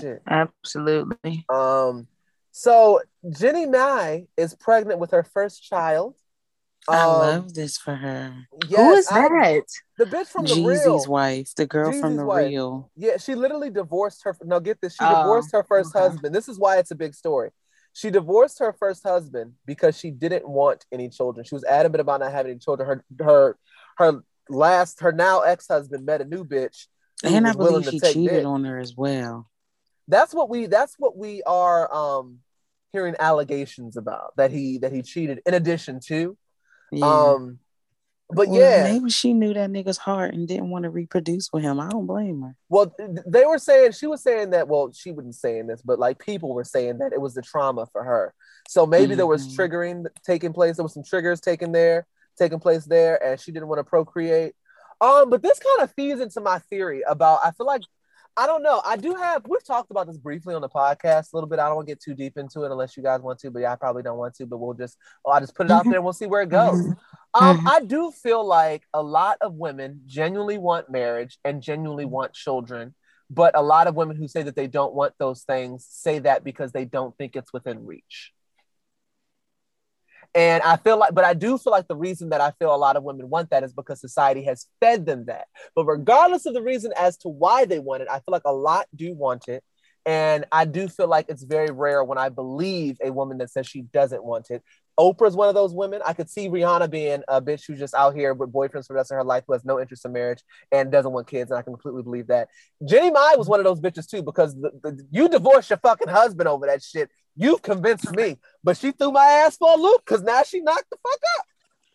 Shit. Absolutely. Um, so Jeannie Mai is pregnant with her first child. I Um, love this for her. Yes, Who is I- that? the bitch from the Jeezy's real. wife, the girl from the wife. real. Yeah, she literally divorced her. No, get this. She Oh, divorced her first okay. husband. This is why it's a big story. She divorced her first husband because she didn't want any children. She was adamant about not having any children. Her her her last her now ex husband met a new bitch. And I believe he cheated dick. on her as well. That's what we. That's what we are um hearing allegations about that he that he cheated. In addition to Yeah. um, but Well, yeah. maybe she knew that nigga's heart and didn't want to reproduce with him. I don't blame her. Well, they were saying she was saying that. Well, she wasn't saying this, but like people were saying that it was the trauma for her. So maybe there was Mhm. triggering taking place. There was some triggers taking there, taking place there, and she didn't want to procreate. Um, but this kind of feeds into my theory about. I feel like I don't know. I do have. We've talked about this briefly on the podcast a little bit. I don't want to get too deep into it unless you guys want to, but yeah, I probably don't want to. But we'll just. Well, I'll just put it out there and we'll see where it goes. Um, Mhm. I do feel like a lot of women genuinely want marriage and genuinely want children, but a lot of women who say that they don't want those things say that because they don't think it's within reach. And I feel like, but I do feel like the reason that I feel a lot of women want that is because society has fed them that. But regardless of the reason as to why they want it, I feel like a lot do want it. And I do feel like it's very rare when I believe a woman that says she doesn't want it. Oprah's one of those women. I could see Rihanna being a bitch who's just out here with boyfriends for the rest of her life who has no interest in marriage and doesn't want kids. And I can completely believe that. Jeannie Mai was one of those bitches too, because the, the, you divorced your fucking husband over that shit. You've convinced me, but she threw my ass for a loop because now she knocked the fuck up.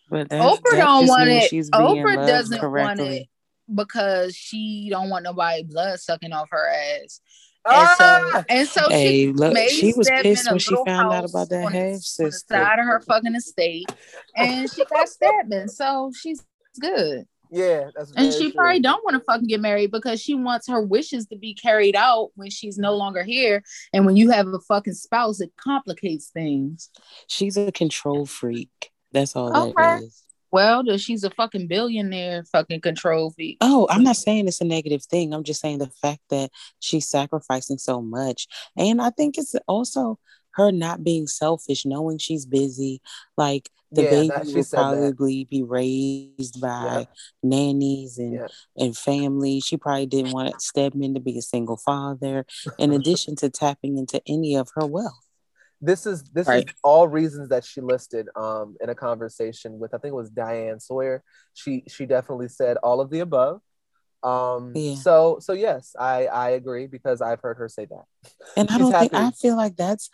But Oprah don't want it. Oprah doesn't correctly. want it because she don't want nobody blood sucking off her ass. And so, ah! and so hey, she, look, she was pissed when she found out about that half sister. side of her fucking estate, and she got stabbing. So she's good. Yeah, and she true. probably don't want to fucking get married because she wants her wishes to be carried out when she's no longer here. And when you have a fucking spouse, it complicates things. She's a control freak. That's all okay. that is. Well, she's a fucking billionaire fucking control freak. Oh, I'm not saying it's a negative thing. I'm just saying the fact that she's sacrificing so much. And I think it's also her not being selfish, knowing she's busy. Like the yeah, baby will probably that. be raised by yeah. nannies and yeah. and family. She probably didn't want Stedman to be a single father, in addition to tapping into any of her wealth this is this right. is all reasons that she listed um in a conversation with I think it was Diane Sawyer. She she definitely said all of the above. Um yeah. so so yes, I I agree because I've heard her say that. And I don't happy. think I feel like that's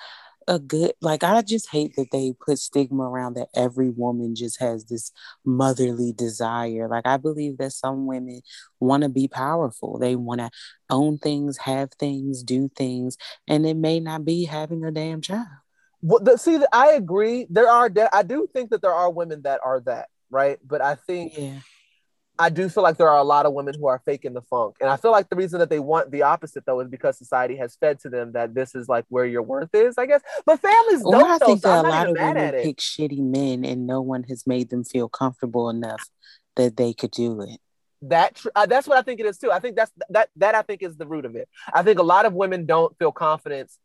a good like I just hate that they put stigma around that every woman just has this motherly desire. Like I believe that some women want to be powerful. They want to own things, have things, do things, and it may not be having a damn child. Well, the, see, I agree. There are, I do think that there are women that are that, right? But I think yeah. I do feel like there are a lot of women who are faking the funk. And I feel like the reason that they want the opposite though is because society has fed to them that this is like where your worth is, I guess. But families don't well, I think that a lot of women pick shitty men and no one has made them feel comfortable enough that they could do it. That tr- uh, that's what I think it is too. I think that's that that I think is the root of it. I think a lot of women don't feel confidence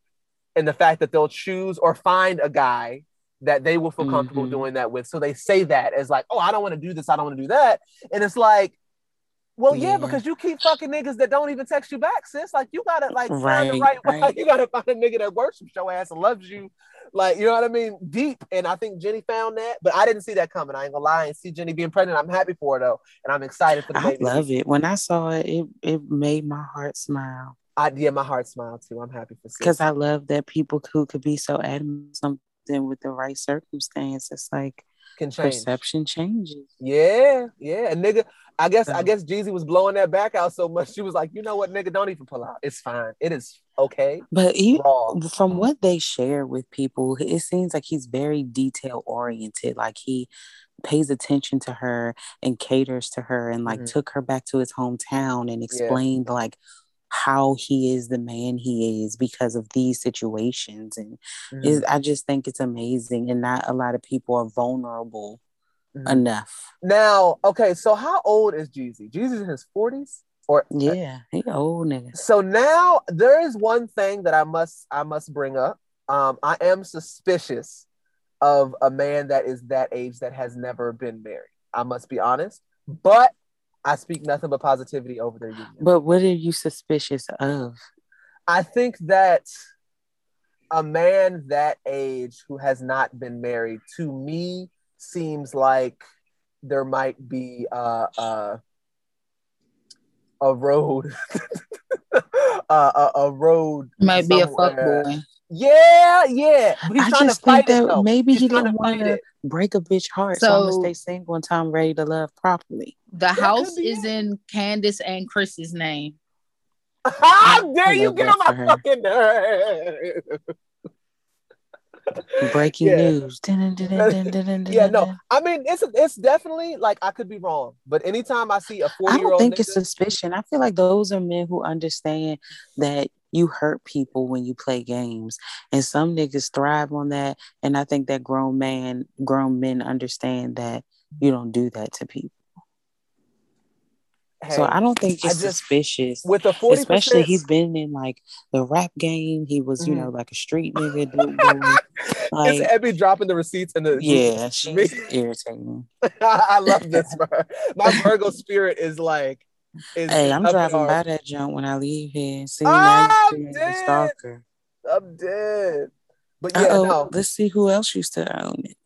in the fact that they'll choose or find a guy that they will feel comfortable mm-hmm. doing that with. So they say that as like, oh, I don't want to do this, I don't want to do that. And it's like, well, yeah. yeah. because you keep fucking niggas that don't even text you back, sis. Like you gotta like right, find the right, right. You gotta find a nigga that worships your ass and loves you, like you know what I mean, deep. And I think Jenny found that, but I didn't see that coming. I ain't gonna lie. And see Jenny being pregnant, I'm happy for her though, and I'm excited for the I love it. When I saw it, it it made my heart smile. I yeah, my heart smiled too. I'm happy for because I love that people who could be so adamant something with the right circumstance. It's like can change. Perception changes. Yeah, yeah. And nigga, I guess I guess Jeezy was blowing that back out so much. She was like, you know what, nigga, don't even pull out. It's fine. It is okay. But he, from what they share with people, it seems like he's very detail oriented. Like he pays attention to her and caters to her and like mm-hmm. took her back to his hometown and explained yeah. like how he is the man he is because of these situations and mm-hmm. i just think it's amazing and not a lot of people are vulnerable mm-hmm. enough. Now okay so how old is jeezy? Jeezy in his 40s or yeah he old nigga. So now there is one thing that i must i must bring up. Um i am suspicious of a man that is that age that has never been married. I must be honest. But I speak nothing but positivity over their union. But what are you suspicious of? I think that a man that age who has not been married to me seems like there might be uh, uh, a road, uh, a, a, road might somewhere. be a fuck boy. Yeah, yeah. I just think that maybe He's he didn't want to break a bitch heart, so, so I'm gonna stay single until I'm ready to love properly. The that house is it. in Candiace and Chris's name. How dare you get on my fucking nerve? Breaking yeah. news. yeah, no. I mean, it's it's definitely like I could be wrong, but anytime I see a four year old, I don't think nigga, it's suspicion. I feel like those are men who understand that you hurt people when you play games and some niggas thrive on that and i think that grown man grown men understand that you don't do that to people so I don't think it's just- suspicious. with the forty Especially he's been in like the rap game. He was, you Mhm. know, like a street nigga. Dude. Like, Is Ebby dropping the receipts and the yeah, she's irritating. I love this her. My Virgo spirit is like is Hey, I'm driving by that junk when I leave here. See Oh, a dead. stalker. I'm dead. But yeah, no, let's see who else used to own it.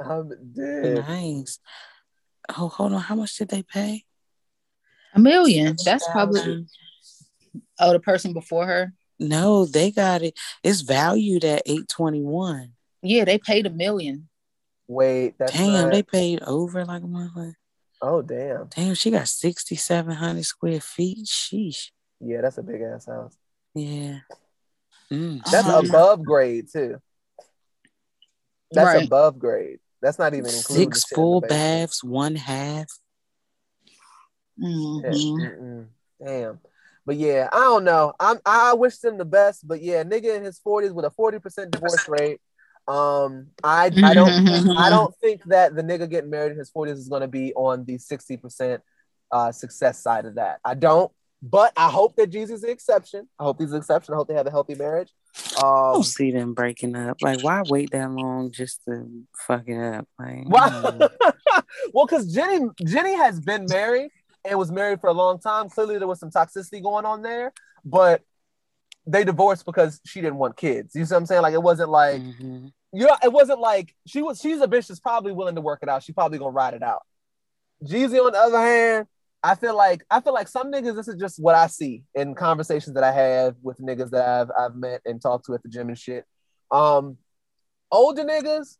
I'm dead. Nice. Oh, hold on. How much did they pay? A million. That's probably oh the person before her. No, they got it. It's valued at eight twenty one. Yeah, they paid a million. Wait, that's Damn, not- they paid over like a motherfucker. Oh damn. Damn, she got sixty seven hundred square feet. Sheesh. Yeah, that's a big ass house. Yeah. Mm, That's Um, above grade too. That's Right. above grade. That's not even including Six the shit in the full baths, one half. Mhm. Mm-mm. Damn. But yeah, I don't know. I'm I wish them the best, but yeah, nigga in his 40s with a 40% divorce rate. Um, I I don't I don't think that the nigga getting married in his 40s is gonna be on the 60% uh success side of that. I don't, but I hope that Jeezy is the exception. I hope he's the exception. I hope they have a healthy marriage. I Um don't see them breaking up. Like, why wait that long just to fuck it up? Like, Why? well, because Jenny Jenny has been married and was married for a long time. Clearly, there was some toxicity going on there, but they divorced because she didn't want kids. You see what I'm saying? Like it wasn't like Mhm. you know, it wasn't like she was. She's a bitch that's probably willing to work it out. She probably gonna ride it out. Jeezy, on the other hand, I feel like I feel like some niggas. This is just what I see in conversations that I have with niggas that I've I've met and talked to at the gym and shit. Um, older niggas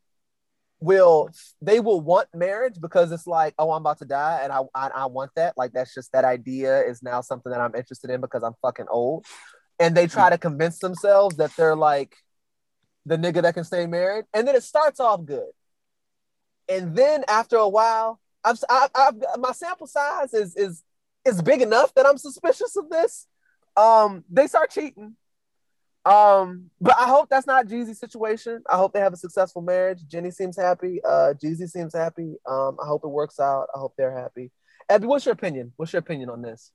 will they will want marriage because it's like oh I'm about to die and I, I I want that. Like that's just that idea is now something that I'm interested in because I'm fucking old. And they try to convince themselves that they're like the nigga that can stay married. And then it starts off good. And then after a while I've, I've, I've my sample size is is is big enough that I'm suspicious of this. Um they start cheating um, but I hope that's not Jeezy's situation. I hope they have a successful marriage. Jenny seems happy. Uh, Jeezy seems happy. Um, I hope it works out. I hope they're happy. Abby, what's your opinion? What's your opinion on this?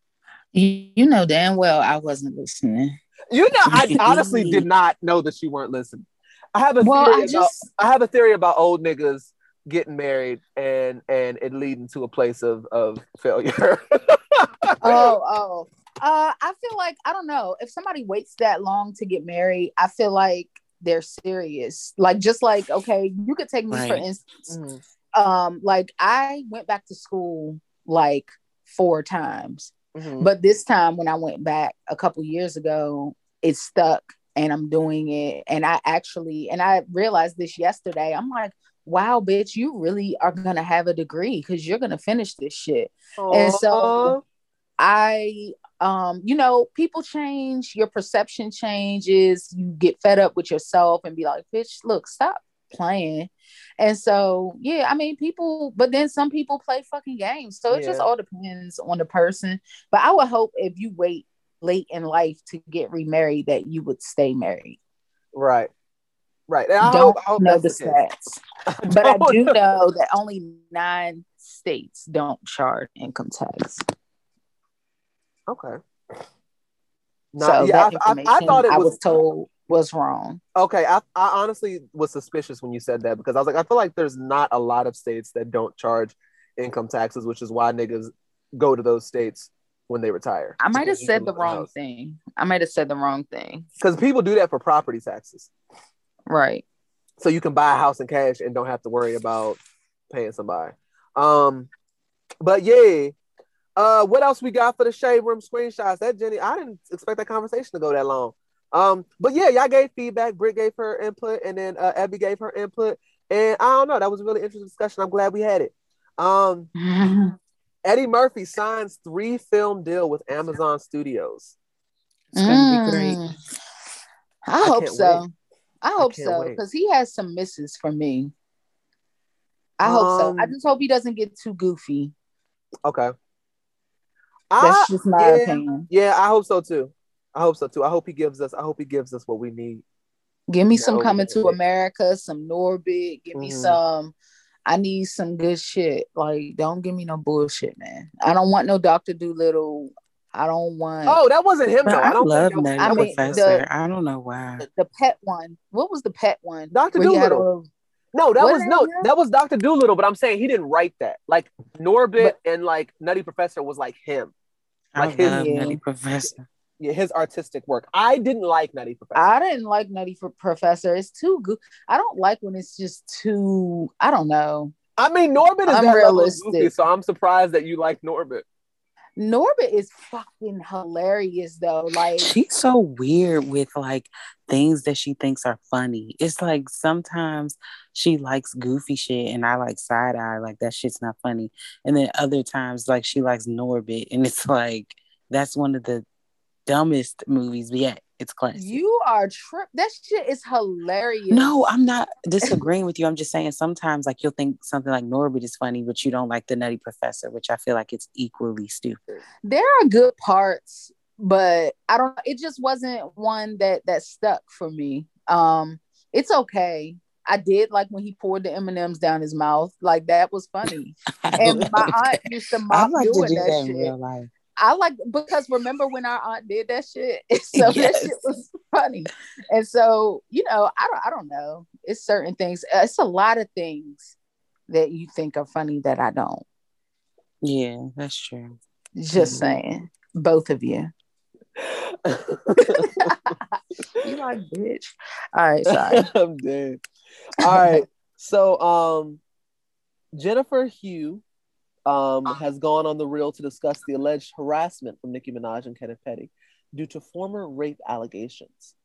You, know damn well I wasn't listening. You know, I honestly did not know that you weren't listening. I have a Well, theory I about just I have a theory about old niggas getting married and and it leading to a place of of failure. oh oh uh I feel like I don't know if somebody waits that long to get married. I feel like they're serious. Like just like okay, you could take me for Right. instance. Mhm, Um, like I went back to school like four times. mhm. But this time when I went back a couple years ago, it stuck and I'm doing it. And I actually, and I realized this yesterday. I'm like, wow, bitch, you really are going to have a degree because you're going to finish this shit. And so I, um, you know, people change, your perception changes, you get fed up with yourself and be like, bitch, look, stop playing. And so, yeah, I mean, people, but then some people play fucking games. So it just all depends on the person. But I would hope if you wait late in life to get remarried, that you would stay married. right, right. And I Don't hope, I hope know the stats, but I do know that only nine states don't charge income tax. Okay. so yeah, that I, I, I thought it I was, was told was wrong. okay. I, I honestly was suspicious when you said that because I was like, I feel like there's not a lot of states that don't charge income taxes, which is why niggas go to those states when they retire. I might have said the wrong thing. I might have said the wrong thing. because people do that for property taxes, Right. so you can buy a house in cash and don't have to worry about paying somebody. Um, but yeah. Uh, what else we got for the shade room screenshots? That Jenny, I didn't expect that conversation to go that long. Um, but yeah, y'all gave feedback. Britt gave her input, and then uh, Abby gave her input, and I don't know. That was a really interesting discussion. I'm glad we had it. Um, Eddie Murphy signs three film deal with Amazon Studios. It's gonna be great. Mm. I hope so. wait. I hope can't so because he has some misses for me. I hope so. I Um, just hope he doesn't get too goofy. Okay. That's I- just my yeah, opinion. Yeah, I hope so too. I hope so too. I hope he gives us. I hope he gives us what we need. Give me Yeah, some over coming to. America, some Norbit. Give me Mhm. some I need some good shit. Like, don't give me no bullshit, man. I don't want no Doctor Dolittle. I don't want. Oh, that wasn't him though. I, I don't love that, Nutty I mean, Professor. the- I don't know why. the, the pet one. What was the pet one? Dr. Where he had Dolittle. No, that Was was no, him? that was Doctor Dolittle. But I'm saying he didn't write that. Like Norbit But- and like Nutty Professor was like him. I Like his- love Yeah. Nutty Professor. Yeah, his artistic work. I didn't like Nutty Professor. I didn't like Nutty for Professor. It's too good. I don't like when it's just too. I don't know. I mean, Norbit is that level Unrealistic. goofy, so I'm surprised that you like Norbit. Norbit is fucking hilarious though. Like She's so weird with like things that she thinks are funny. It's like sometimes she likes goofy shit and I like side eye, like that shit's not funny. And then other times, like she likes Norbit, and it's like that's one of the dumbest movies yet. It's classic. you are trip. That shit is hilarious. No, I'm not disagreeing with you. I'm just saying sometimes like you'll think something like Norbit is funny, but you don't like the Nutty Professor, which I feel like it's equally stupid. there are good parts, but I don't. It just wasn't one that that stuck for me. Um, it's okay. I did like when he poured the M and M's down his mouth. Like that was funny. And my aunt used to mock like doing do that, that shit. I like because remember when our aunt did that shit? so that shit was funny. And so, you know, I don't I don't know. It's certain things. uh, It's a lot of things that you think are funny that I don't. Yeah, that's true. Just Mhm. saying. Both of you. You like bitch. All right, sorry. I'm dead. All right. So um Jennifer Hugh um has gone on the reel to discuss the alleged harassment from Nicki Minaj and Kenneth Petty due to former rape allegations.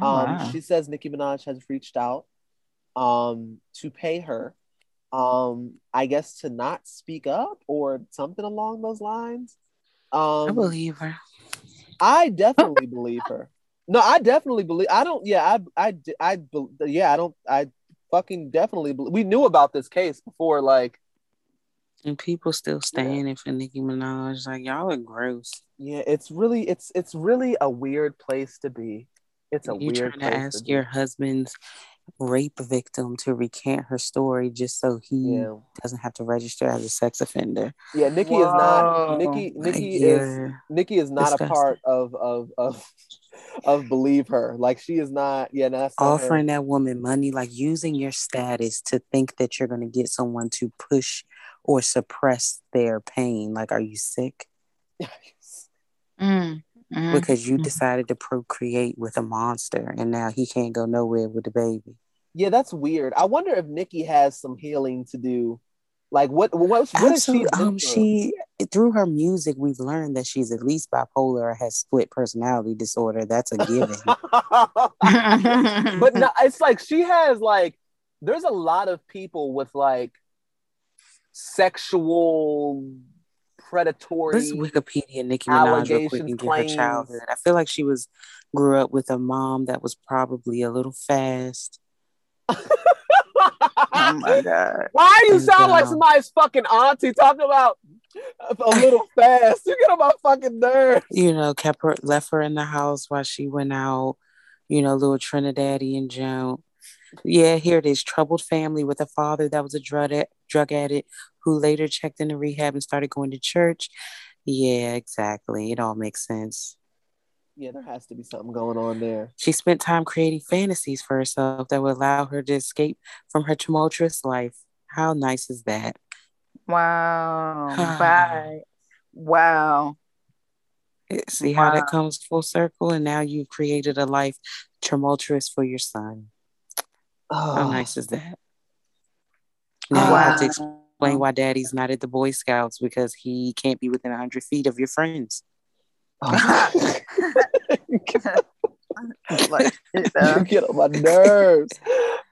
Oh, Um, wow. She says Nicki Minaj has reached out um, to pay her, um, I guess, to not speak up or something along those lines. Um, I believe her. I definitely believe her. No, I definitely believe. I don't. Yeah, I, I, I, yeah, I don't. I fucking definitely. Believe, we knew about this case before. Like, And people still standing for Nicki Minaj. Like y'all are gross. yeah, it's really, it's, it's really a weird place to be. It's a you weird trying to ask be. your husband's rape victim to recant her story just so he Yeah, doesn't have to register as a sex offender. yeah. Nicki is not. Whoa. Nicki, Like, is. you're Nicki is not Disgusting. a part of of of of believe her. Like she is not. Yeah, no, that's not her. offering that woman money, like using your status to think that you're going to get someone to push or suppress their pain. Like, are you sick? Mm, mm, Because you mm. decided to procreate with a monster and now he can't go nowhere with the baby. yeah, that's weird. I wonder if Nicki has some healing to do. Like what? What? What has she? Um, through? she through her music, we've learned that she's at least bipolar or has split personality disorder. That's a given. but no, it's like she has like. There's a lot of people with like sexual predatory. Let's Wikipedia Nicki Minaj real quick and claims. her childhood. I feel like she was grew up with a mom that was probably a little fast. Oh my god. Why do you sound like somebody's fucking auntie talking about a little fast? You get on my fucking nerves. You know, kept her left her in the house while she went out, you know, little Trinidadian Joan. Yeah, here it is. Troubled family with a father that was a drug drug addict who later checked into rehab and started going to church. Yeah, exactly. It all makes sense. Yeah, there has to be something going on there. She spent time creating fantasies for herself that would allow her to escape from her tumultuous life. How nice is that? Wow. Bye. Wow. See how Wow. that comes full circle? And now you've created a life tumultuous for your son. Oh. How Oh, nice is that? Now I have to explain why daddy's not at the Boy Scouts because he can't be within 100 feet of your friends. Oh. like, you get on my nerves.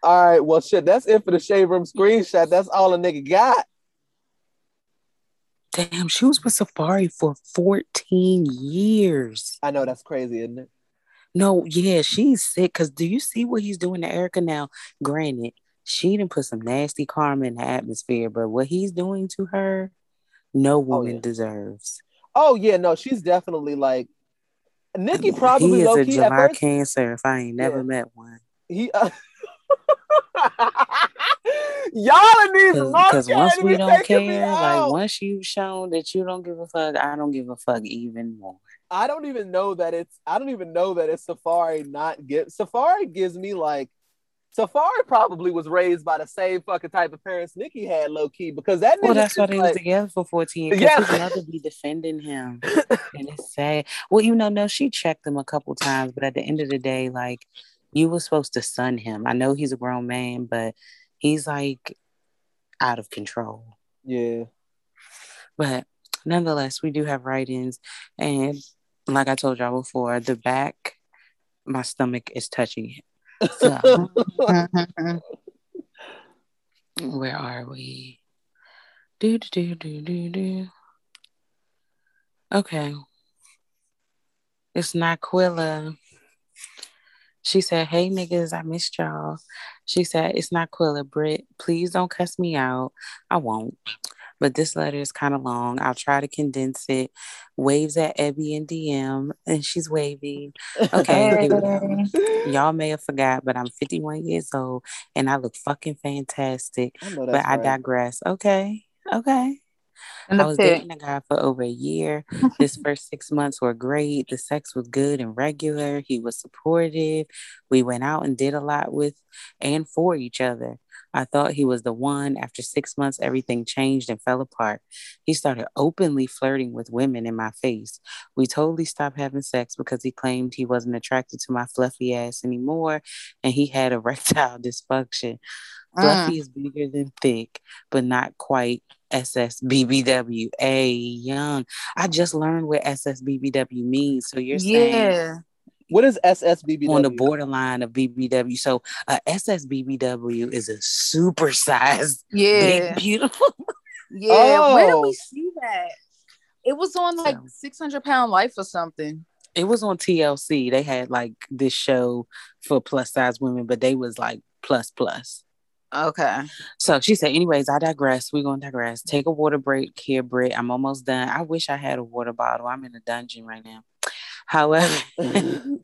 All right, well, shit, that's it for the shade room screenshot. That's all a nigga got. Damn, she was with Safaree for 14 years. I know that's crazy, isn't it? No, yeah, she's sick. Cause do you see what he's doing to Erica now? Granted, she didn't put some nasty karma in the atmosphere, but what he's doing to her, no woman yeah. deserves. Oh yeah, no, she's definitely like Nicki. Probably he is a July first. cancer if I ain't never Yeah. met one. He, uh... Y'all in these Because once we don't care, like once you've shown that you don't give a fuck, I don't give a fuck even more. I don't even know that it's I don't even know that it's Safaree not get Safaree gives me like Safaree probably was raised by the same fucking type of parents Nicki had low key because that Well, that's why they was together for 14 years. Yeah. His mother be defending him. and it's sad. Well, you know, no, she checked him a couple times, but at the end of the day, like, you were supposed to son him. I know he's a grown man, but he's like out of control. yeah. But nonetheless, we do have write-ins, and like I told y'all before, the back, my stomach is touching it. Where are we? Do do do do do. Okay. It's not Quilla. She said, Hey niggas, I missed y'all. She said, It's not Quilla, Britt. Please don't cuss me out. I won't. But this letter is kind of long. I'll try to condense it. Waves at Ebby and DM, and she's waving. Okay, go. Y'all may have forgot, but I'm 51 years old and I look fucking fantastic. I But that's I digress. Okay. Okay. I was pit. dating a guy for over a year. His first six months were great. The sex was good and regular. He was supportive. We went out and did a lot with and for each other. I thought he was the one. After six months, everything changed and fell apart. He started openly flirting with women in my face. We totally stopped having sex because he claimed he wasn't attracted to my fluffy ass anymore and he had erectile dysfunction. Fluffy mm. is bigger than thick, but not quite SSBBW. A young. I just learned what SSBBW means. So you're saying yeah. What is SSBBW? on the borderline of BBW. So uh, SSBBW is a supersized, Yeah. big, beautiful. Yeah. Where did Oh. we see that? It was on like So- 600 pound life or something. It was on TLC. They had like this show for plus size women, but they was like plus plus. Okay. So she said, anyways, I digress. We're gonna digress. Take a water break here, Britt. I'm almost done. I wish I had a water bottle. I'm in a dungeon right now. However, mm-hmm.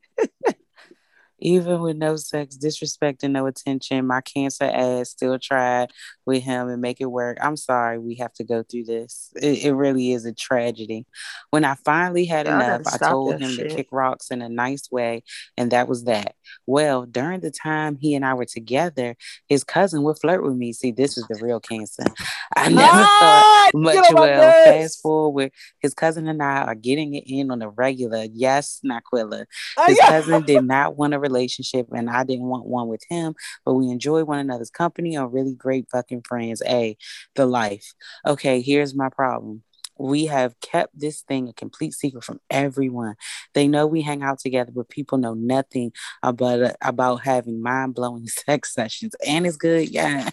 Even with no sex, disrespect, and no attention, my cancer ass still tried with him and make it work. I'm sorry we have to go through this. It, it really is a tragedy. When I finally had Y'all enough, I told him shit. to kick rocks in a nice way, and that was that. Well, during the time he and I were together, his cousin would flirt with me. See, this is the real cancer. I never thought Ah, much get on well. Fast forward, his cousin and I are getting it in on the regular. Yes, Naquilla. Ah, His yeah. cousin did not want a relationship, and I didn't want one with him, but we enjoy one another's company. Are really great fucking friends. A, the life. Okay, here's my problem. We have kept this thing a complete secret from everyone. They know we hang out together, but people know nothing about about having mind blowing sex sessions. And it's good, yeah.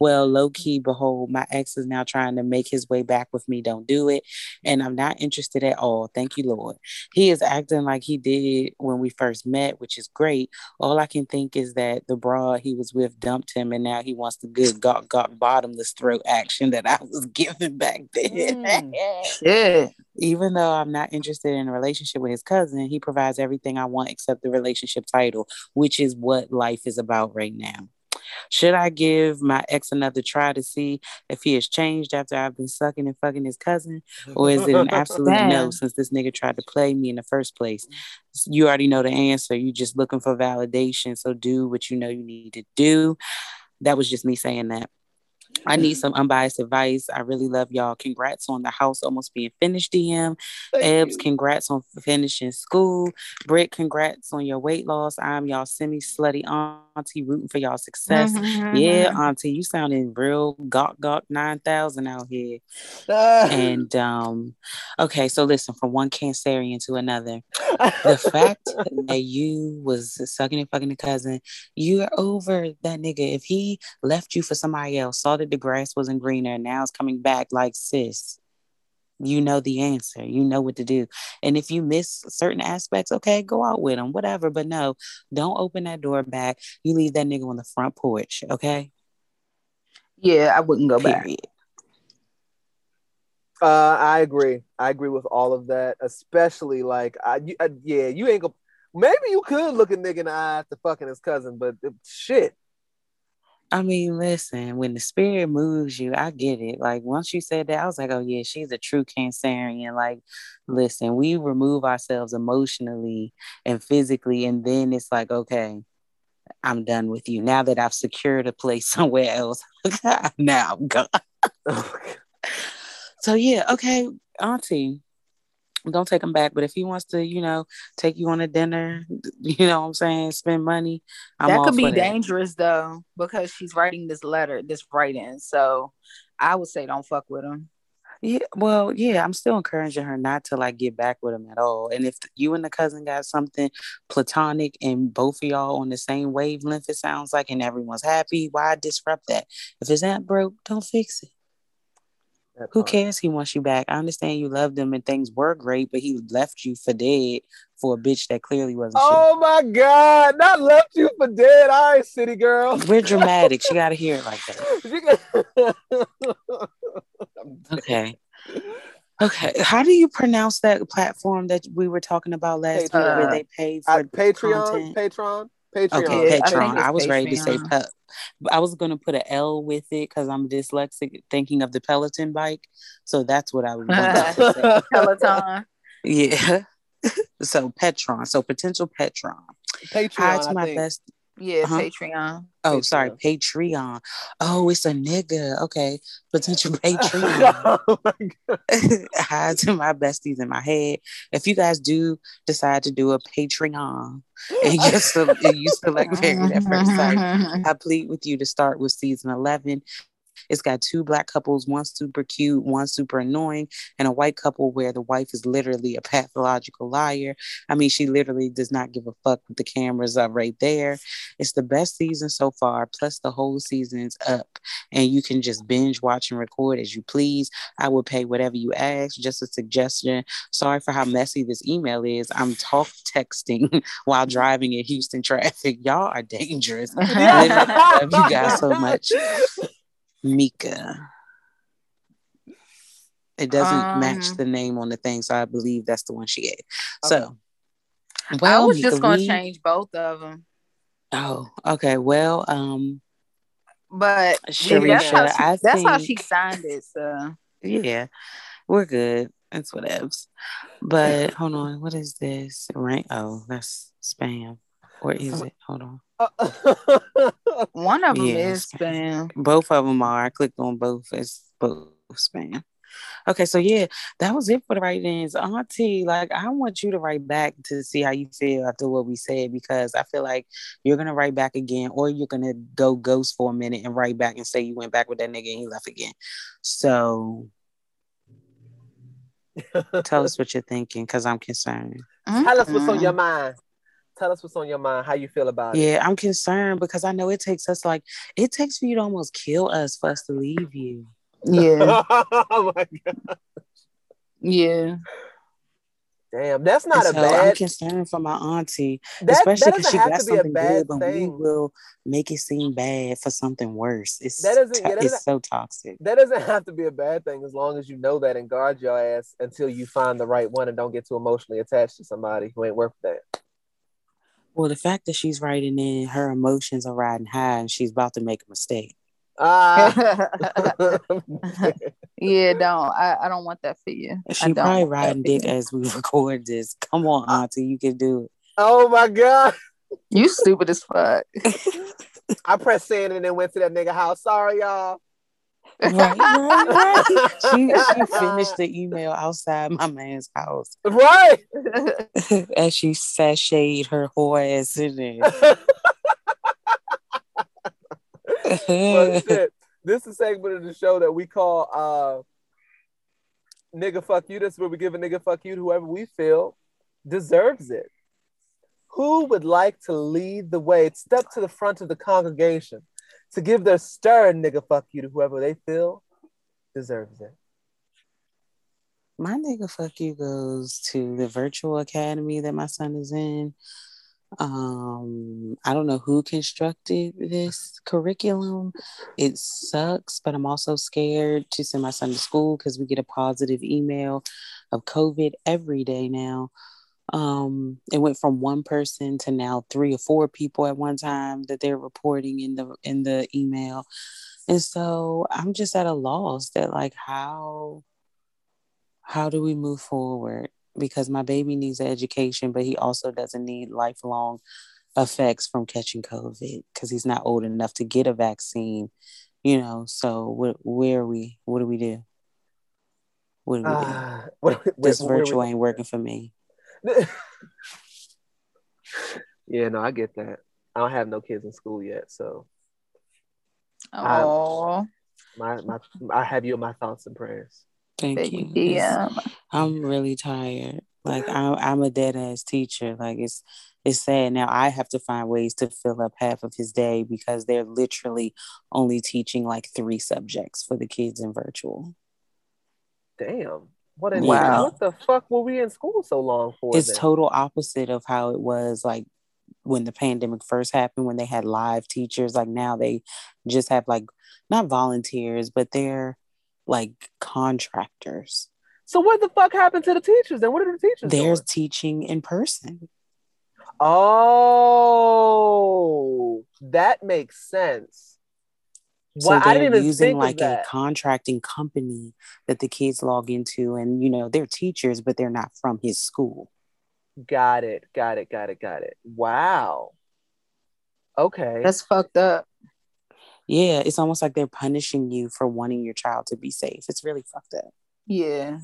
Well, low key, behold, my ex is now trying to make his way back with me. Don't do it, and I'm not interested at all. Thank you, Lord. He is acting like he did when we first met, which is great. All I can think is that the broad he was with dumped him, and now he wants the good got got bottomless throat action that I was giving back then. Mm. Shit. Even though I'm not interested in a relationship with his cousin, he provides everything I want except the relationship title, which is what life is about right now. Should I give my ex another try to see if he has changed after I've been sucking and fucking his cousin? Or is it an absolute no since this nigga tried to play me in the first place? You already know the answer. You're just looking for validation. So do what you know you need to do. That was just me saying that. I need some unbiased advice. I really love y'all. Congrats on the house almost being finished, DM. Thank Ebbs, you. congrats on finishing school. Britt, congrats on your weight loss. I'm y'all semi slutty auntie rooting for y'all success. Mm-hmm. Yeah, auntie, you sounding real gawk gawk 9000 out here. And um, okay, so listen, from one cancerian to another, the fact that you was sucking and fucking a cousin, you're over that nigga. If he left you for somebody else, saw the grass wasn't greener, and now it's coming back like sis. You know the answer. You know what to do. And if you miss certain aspects, okay, go out with them, whatever. But no, don't open that door back. You leave that nigga on the front porch, okay? Yeah, I wouldn't go back. Uh, I agree. I agree with all of that, especially like, I, uh, yeah, you ain't gonna. Maybe you could look a nigga in the eye after fucking his cousin, but uh, shit, I mean, listen, when the spirit moves you, I get it. Like once you said that, I was like, oh yeah, she's a true Cancerian. Like, listen, we remove ourselves emotionally and physically, and then it's like, okay, I'm done with you. Now that I've secured a place somewhere else, now I'm gone. so yeah, okay, Auntie, don't take him back. But if he wants to, you know, take you on a dinner, you know what I'm saying, spend money. I'm that could be dangerous though, because she's writing this letter, this writing. So I would say don't fuck with him. Yeah, well, yeah, I'm still encouraging her not to like get back with him at all. And if you and the cousin got something platonic and both of y'all on the same wavelength, it sounds like, and everyone's happy, why disrupt that? If it's not broke, don't fix it. Who cares? He wants you back. I understand you loved him and things were great, but he left you for dead for a bitch that clearly wasn't. Oh shit. my god! Not left you for dead. All right, city girl. We're dramatic. she got to hear it like that. okay. Okay. How do you pronounce that platform that we were talking about last week where they paid for Patreon? Content? Patreon. Patreon. Okay, Patreon. I, I was Patreon. ready to say pep. I was gonna put an L with it because I'm dyslexic, thinking of the Peloton bike. So that's what I was say. Peloton. Yeah. so Petron. So potential Petron. Patreon. Hi to my think. best yeah, uh-huh. Patreon. Oh, Patreon. sorry, Patreon. Oh, it's a nigga. Okay, potential Patreon. oh Hi to my besties in my head. If you guys do decide to do a Patreon and you select, you select Married at First Sight, I plead with you to start with season eleven it's got two black couples, one super cute, one super annoying, and a white couple where the wife is literally a pathological liar. I mean, she literally does not give a fuck with the cameras up right there. It's the best season so far, plus the whole season's up, and you can just binge watch and record as you please. I would pay whatever you ask. Just a suggestion. Sorry for how messy this email is. I'm talk texting while driving in Houston traffic. Y'all are dangerous. I love you guys so much. Mika. It doesn't um, match the name on the thing, so I believe that's the one she gave. Okay. So, well, I was Mika, just gonna we... change both of them. Oh, okay. Well, um, but Sharisha, that's, how she, I that's think, how she signed it. So yeah, we're good. It's whatevs. But hold on, what is this? Right? Oh, that's spam. Or is it? Hold on. One of them yeah, is spam. Both of them are. I clicked on both It's both spam. Okay, so yeah, that was it for the write-ins. Auntie, like I want you to write back to see how you feel after what we said because I feel like you're gonna write back again, or you're gonna go ghost for a minute and write back and say you went back with that nigga and he left again. So tell us what you're thinking because I'm concerned. Mm-hmm. Tell us what's on your mind tell us what's on your mind, how you feel about yeah, it. Yeah, I'm concerned because I know it takes us like it takes for you to almost kill us for us to leave you. Yeah. oh my god. Yeah. Damn, that's not so a bad. I'm concerned for my auntie, that, especially because she got something good, but thing. we will make it seem bad for something worse. It's that doesn't, to- yeah, that it's so toxic. That doesn't have to be a bad thing as long as you know that and guard your ass until you find the right one and don't get too emotionally attached to somebody who ain't worth that. Well, the fact that she's writing in her emotions are riding high and she's about to make a mistake. Uh, yeah, don't. I, I don't want that for you. She probably riding dick as we record this. Come on, Auntie, you can do it. Oh my god. You stupid as fuck. I pressed send and then went to that nigga house. Sorry, y'all. Right, right, right. she, she finished the email outside my man's house. Right. As she sashayed her whore ass in there. well, this is a segment of the show that we call uh nigga fuck you. This is where we give a nigga fuck you to whoever we feel deserves it. Who would like to lead the way? Step to the front of the congregation to give their stern nigga fuck you to whoever they feel deserves it. My nigga fuck you goes to the virtual academy that my son is in. Um, I don't know who constructed this curriculum. It sucks, but I'm also scared to send my son to school because we get a positive email of COVID every day now. Um, it went from one person to now three or four people at one time that they're reporting in the in the email. And so I'm just at a loss that like how how do we move forward? Because my baby needs an education, but he also doesn't need lifelong effects from catching COVID because he's not old enough to get a vaccine. You know, so what, where are we? What do we do? What do we do? Uh, what, this what- we- virtual ain't working for me. yeah, no, I get that. I don't have no kids in school yet, so Oh, my my I have you in my thoughts and prayers. Thank baby you. It's- DM. I'm really tired. Like I'm, I'm a dead ass teacher. Like it's, it's sad. Now I have to find ways to fill up half of his day because they're literally only teaching like three subjects for the kids in virtual. Damn. What in Wow. what the fuck were we in school so long for? It's then? total opposite of how it was like when the pandemic first happened when they had live teachers. Like now they just have like not volunteers, but they're like contractors. So what the fuck happened to the teachers? Then what are the teachers They're doing? teaching in person. Oh, that makes sense. So Well, I they're didn't even using like a contracting company that the kids log into, and you know they're teachers, but they're not from his school. Got it. Got it. Got it. Got it. Wow. Okay. That's fucked up. Yeah, it's almost like they're punishing you for wanting your child to be safe. It's really fucked up. Yeah.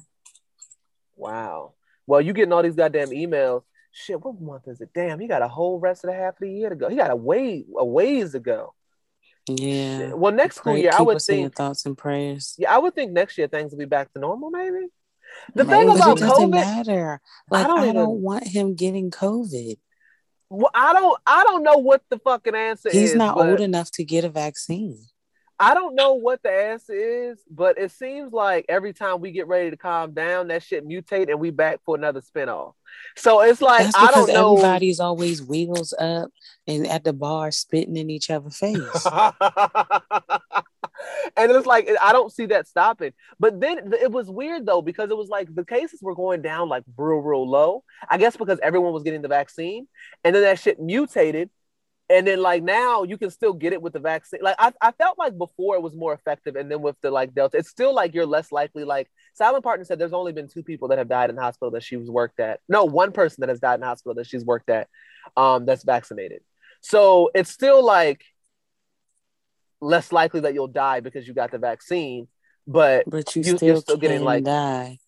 wow. Well, you getting all these goddamn emails. Shit, what month is it? Damn, he got a whole rest of the half of the year to go. He got a way a ways to go. Yeah. Well, next school year, I would us in your think. thoughts and prayers. Yeah, I would think next year things will be back to normal. Maybe. The Maybe. thing about it doesn't COVID, matter. Like I don't don't, want him getting COVID. well, I don't, I don't know what the fucking answer He's is. He's not old enough to get a vaccine. I don't know what the answer is, but it seems like every time we get ready to calm down, that shit mutate and we back for another spinoff. So it's like That's I don't know. everybody's always wheels up and at the bar spitting in each other's face. and it's like I don't see that stopping. But then it was weird though because it was like the cases were going down like real, real low. I guess because everyone was getting the vaccine, and then that shit mutated. And then like now you can still get it with the vaccine. Like I, I felt like before it was more effective, and then with the like Delta, it's still like you're less likely. Like Silent Partner said, there's only been two people that have died in the hospital that she was worked at. No, one person that has died in the hospital that she's worked at, um, that's vaccinated. So it's still like less likely that you'll die because you got the vaccine, but but you You- still, you're still getting, like- die.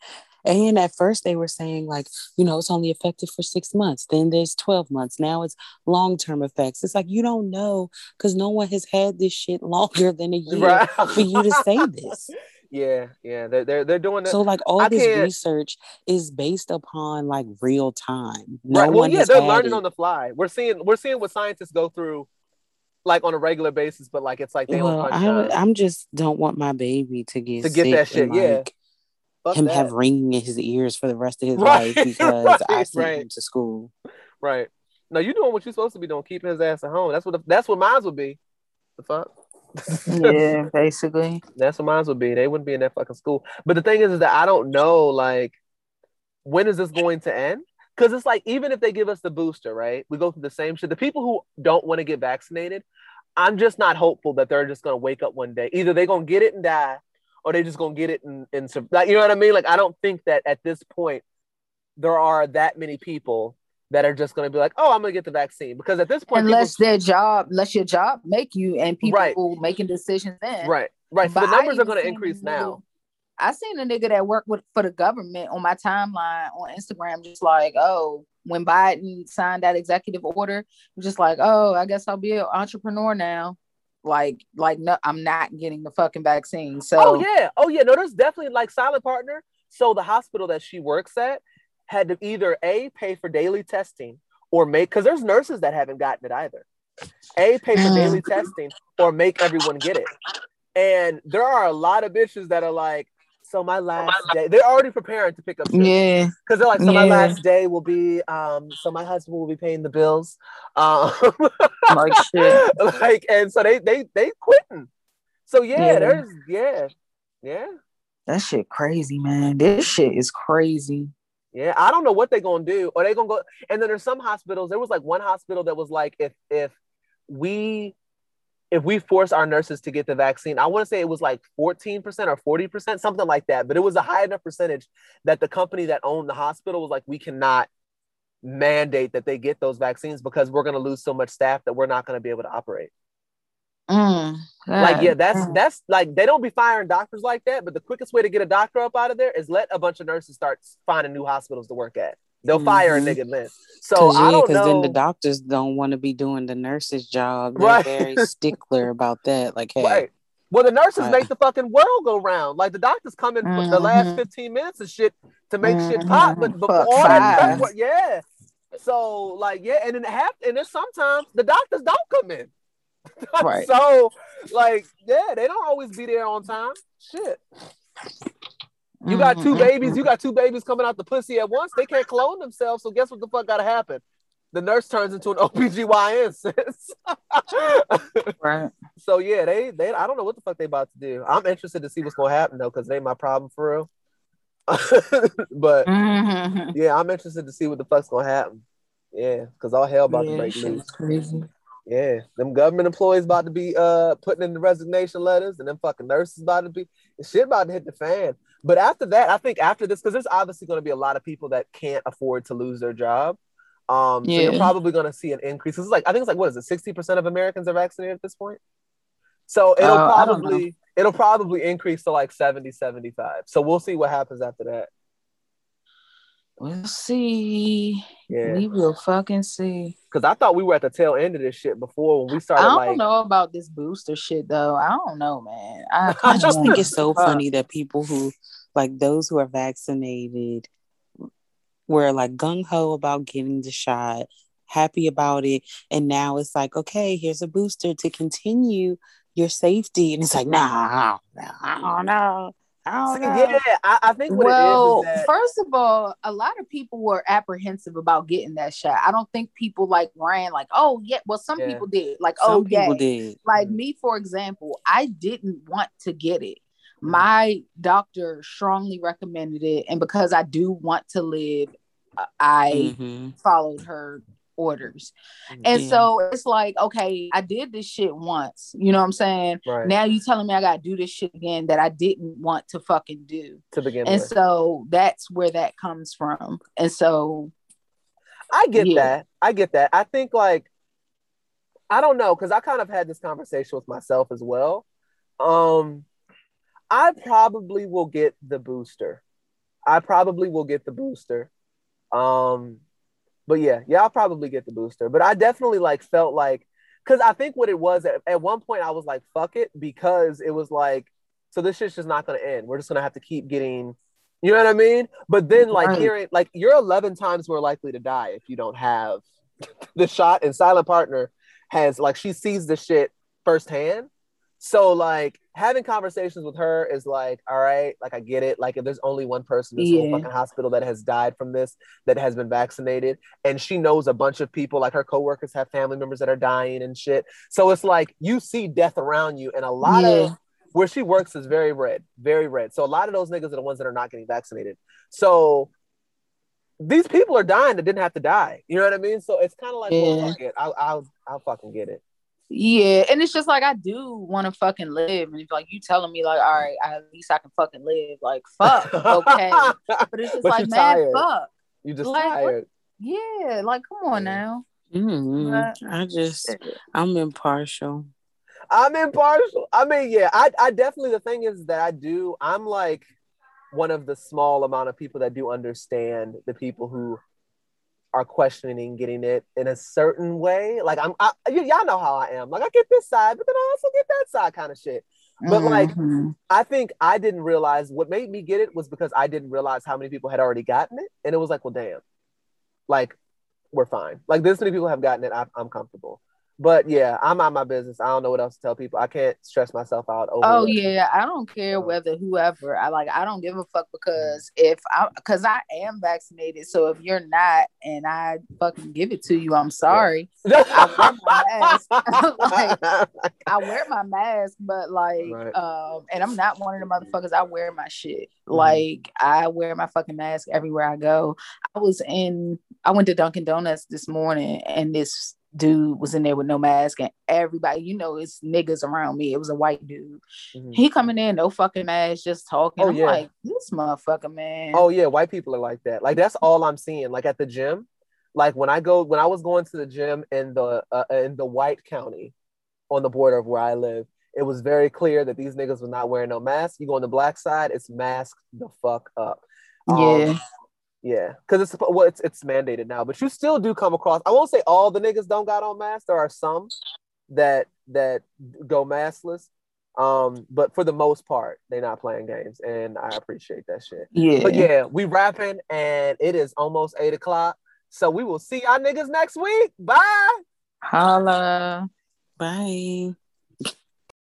And at first they were saying like, you know, it's only effective for six months. Then there's 12 months. Now it's long-term effects. It's like you don't know because no one has had this shit longer than a year for you to say this. Yeah, yeah, they're they're, they're doing that. So like all I this can't- research is based upon like real time. No right. Well, one yeah, they're learning it. on the fly. We're seeing we're seeing what scientists go through, like on a regular basis, but like it's like they well, I, I'm just don't want my baby to get To get that shit, and, yeah. Like, Fuck him that. have ringing in his ears for the rest of his Right, life because I right, sent right. him to school. right. No, you're doing what you're supposed to be doing, keeping his ass at home. That's what the, that's what mine would be. The fuck. Yeah, basically. That's what mine would be. They wouldn't be in that fucking school. But the thing is, is that I don't know, like, when is this going to end? Because it's like, even if they give us the booster, right? We go through the same shit. The people who don't want to get vaccinated, I'm just not hopeful that they're just going to wake up one day. Either they're going to get it and die, or they're just to get it and, and like, you know what I mean? Like, I don't think that at this point there are that many people that are just to be like, oh, I'm to get the vaccine. Because at this point, Unless people- their job, unless your job make you and people Right. making decisions then. right, right. So But the numbers are to increase nigga- now. I seen a nigga that worked with for the government on my timeline on Instagram, just like, oh, when Biden signed that executive order, just like, oh, I guess I'll be an entrepreneur now. Like, like, no, I'm not getting the fucking vaccine. So Oh yeah, oh yeah. No, there's definitely like silent partner. So the hospital that she works at had to either a pay for daily testing or make because there's nurses that haven't gotten it either. A pay for Mm. daily testing or make everyone get it. And there are a lot of bitches that are like, so my last day, they're already preparing to pick up shifts yeah, because they're like, so my last day will be, um, so my husband will be paying the bills, um, like shit. like, and so they they they quitting. So yeah, Yeah. there's yeah, yeah. That shit crazy, man. This shit is crazy. Yeah, I don't know what they're gonna do. Or they gonna go and then there's some hospitals. There was like one hospital that was like, if if we if we force our nurses to get the vaccine, I want to say it was like 14% or 40%, something like that. But it was a high enough percentage that the company that owned the hospital was like, we cannot mandate that they get those vaccines because we're going to lose so much staff that we're not going to be able to operate. Mm, Like, yeah, that's God. that's like they don't be firing doctors like that, but the quickest way to get a doctor up out of there is let a bunch of nurses start finding new hospitals to work at. They'll fire a nigga then. So Cause, I yeah, don't 'cause know. then the doctors don't want to be doing the nurse's job. They're Right. very stickler about that. Like, hey, Right. Well, the nurses I- make the fucking world go round. Like the doctors come in for the last Mhm. 15 minutes of shit to make shit pop, but before Fuck that five. prep work, yeah. So like yeah, and then half and then sometimes the doctors don't come in. Right. so like yeah, they don't always be there on time. Shit. You got two Mhm, babies, you got two babies coming out the pussy at once. They can't clone themselves. So guess what the fuck gotta happen? The nurse turns into an OBGYN sis. Right. So yeah, they they I don't know what the fuck they about to do. I'm interested to see what's gonna happen though, because they ain't my problem for real. but Mhm. yeah, I'm interested to see what the fuck's gonna happen. Yeah, because all hell about to break loose. crazy. Yeah, them government employees about to be uh putting in the resignation letters, and them fucking nurses about to be shit about to hit the fan. But after that, I think after this, because there's obviously going to be a lot of people that can't afford to lose their job. Um, so you're probably going to see an increase. It's like I think it's like what is it, sixty percent of Americans are vaccinated at this point. So it'll Uh, I don't know. probably it'll probably increase to like 70, 75. So we'll see what happens after that. We'll see. Yeah, We will fucking see. because I thought we were at the tail end of this shit before when we started. I don't like know about this booster shit though. I don't know, man. I, I just think it's so funny that people who, like those who are vaccinated, were like gung ho about getting the shot, happy about it, and now it's like, okay, here's a booster to continue your safety, and it's like, nah, I don't know, I don't See, know. yeah, I, I think what well, it is, is that, first of all, a lot of people were apprehensive about getting that shot. I don't think people like ran like, oh yeah. Well, some Yeah. people did. Like, Some oh yeah. did. Like Mhm. me, for example, I didn't want to get it. My doctor strongly recommended it, and because I do want to live, I Mhm. followed her orders. And Yeah. so it's like, okay, I did this shit once. You know what I'm saying? right Now you telling me I gotta do this shit again that I didn't want to fucking do. to begin with. And with. so that's where that comes from. And so I get Yeah. that. I get that. I think like I don't know because I kind of had this conversation with myself as well. Um, I probably will get the booster. I probably will get the booster. Um, but yeah, yeah, I'll probably get the booster. But I definitely like felt like because I think what it was at, at one point I was like, fuck it, because it was like, so this shit's just not gonna end. We're just gonna have to keep getting you know what I mean? But then, like Right. hearing, like you're 11 times more likely to die if you don't have the shot. And Silent Partner has, like, she sees the shit firsthand. So, like, having conversations with her is like, all right, like I get it. Like, if there's only one person in this whole fucking hospital that has died from this, that has been vaccinated, and she knows a bunch of people, like her coworkers have family members that are dying and shit. So it's like you see death around you, and a lot of where she works is very red, very red. So a lot of those niggas are the ones that are not getting vaccinated. So these people are dying that didn't have to die. You know what I mean? So it's kind of like, well, fuck it. I'll, I'll, I'll fucking get it. Yeah, and it's just like I do want to fucking live, and if like you telling me like, all right, at least I can fucking live, like fuck, okay. But it's just But like, you're man, tired. fuck. You just Like, what- tired. Yeah, like come on Yeah. now. Mhm. But- I just, I'm impartial. I'm impartial. I mean, yeah, I, I definitely, the thing is that I do, I'm like one of the small amount of people that do understand the people who are questioning getting it in a certain way. Like I'm, I, y- y'all know how I am. Like I get this side, but then I also get that side kind of shit. But, like, Mhm. I think I didn't realize what made me get it was because I didn't realize how many people had already gotten it, and it was like, well, damn, like we're fine. Like this many people have gotten it, I, I'm comfortable. But yeah, I'm out my business. I don't know what else to tell people. I can't stress myself out over. Oh it. yeah, I don't care whether whoever. I like. I don't give a fuck because if I because I am vaccinated. So if you're not and I fucking give it to you, I'm sorry. I wear my mask. like I wear my mask, but like, Right. um, and I'm not one of the motherfuckers. I wear my shit. Mhm. Like I wear my fucking mask everywhere I go. I was in. I went to Dunkin' Donuts this morning, and this dude was in there with no mask, and everybody, you know, it's niggas around me. It was a white dude. Mhm. He coming in, no fucking mask, just talking. Oh, I'm yeah. like, this motherfucker, man. Oh yeah, white people are like that. Like that's all I'm seeing. Like at the gym, like when I go when I was going to the gym in the uh, in the white county, on the border of where I live, it was very clear that these niggas were not wearing no mask. You go on the black side, it's masked the fuck up. Um, yeah. Yeah, because it's well, it's it's mandated now, but you still do come across. I won't say all the niggas don't got on masks. There are some that that go maskless, um, but for the most part, they're not playing games, and I appreciate that shit. Yeah. But yeah, we rapping, and it is almost eight o'clock, so we will see y'all niggas next week. Bye. Holla. Bye.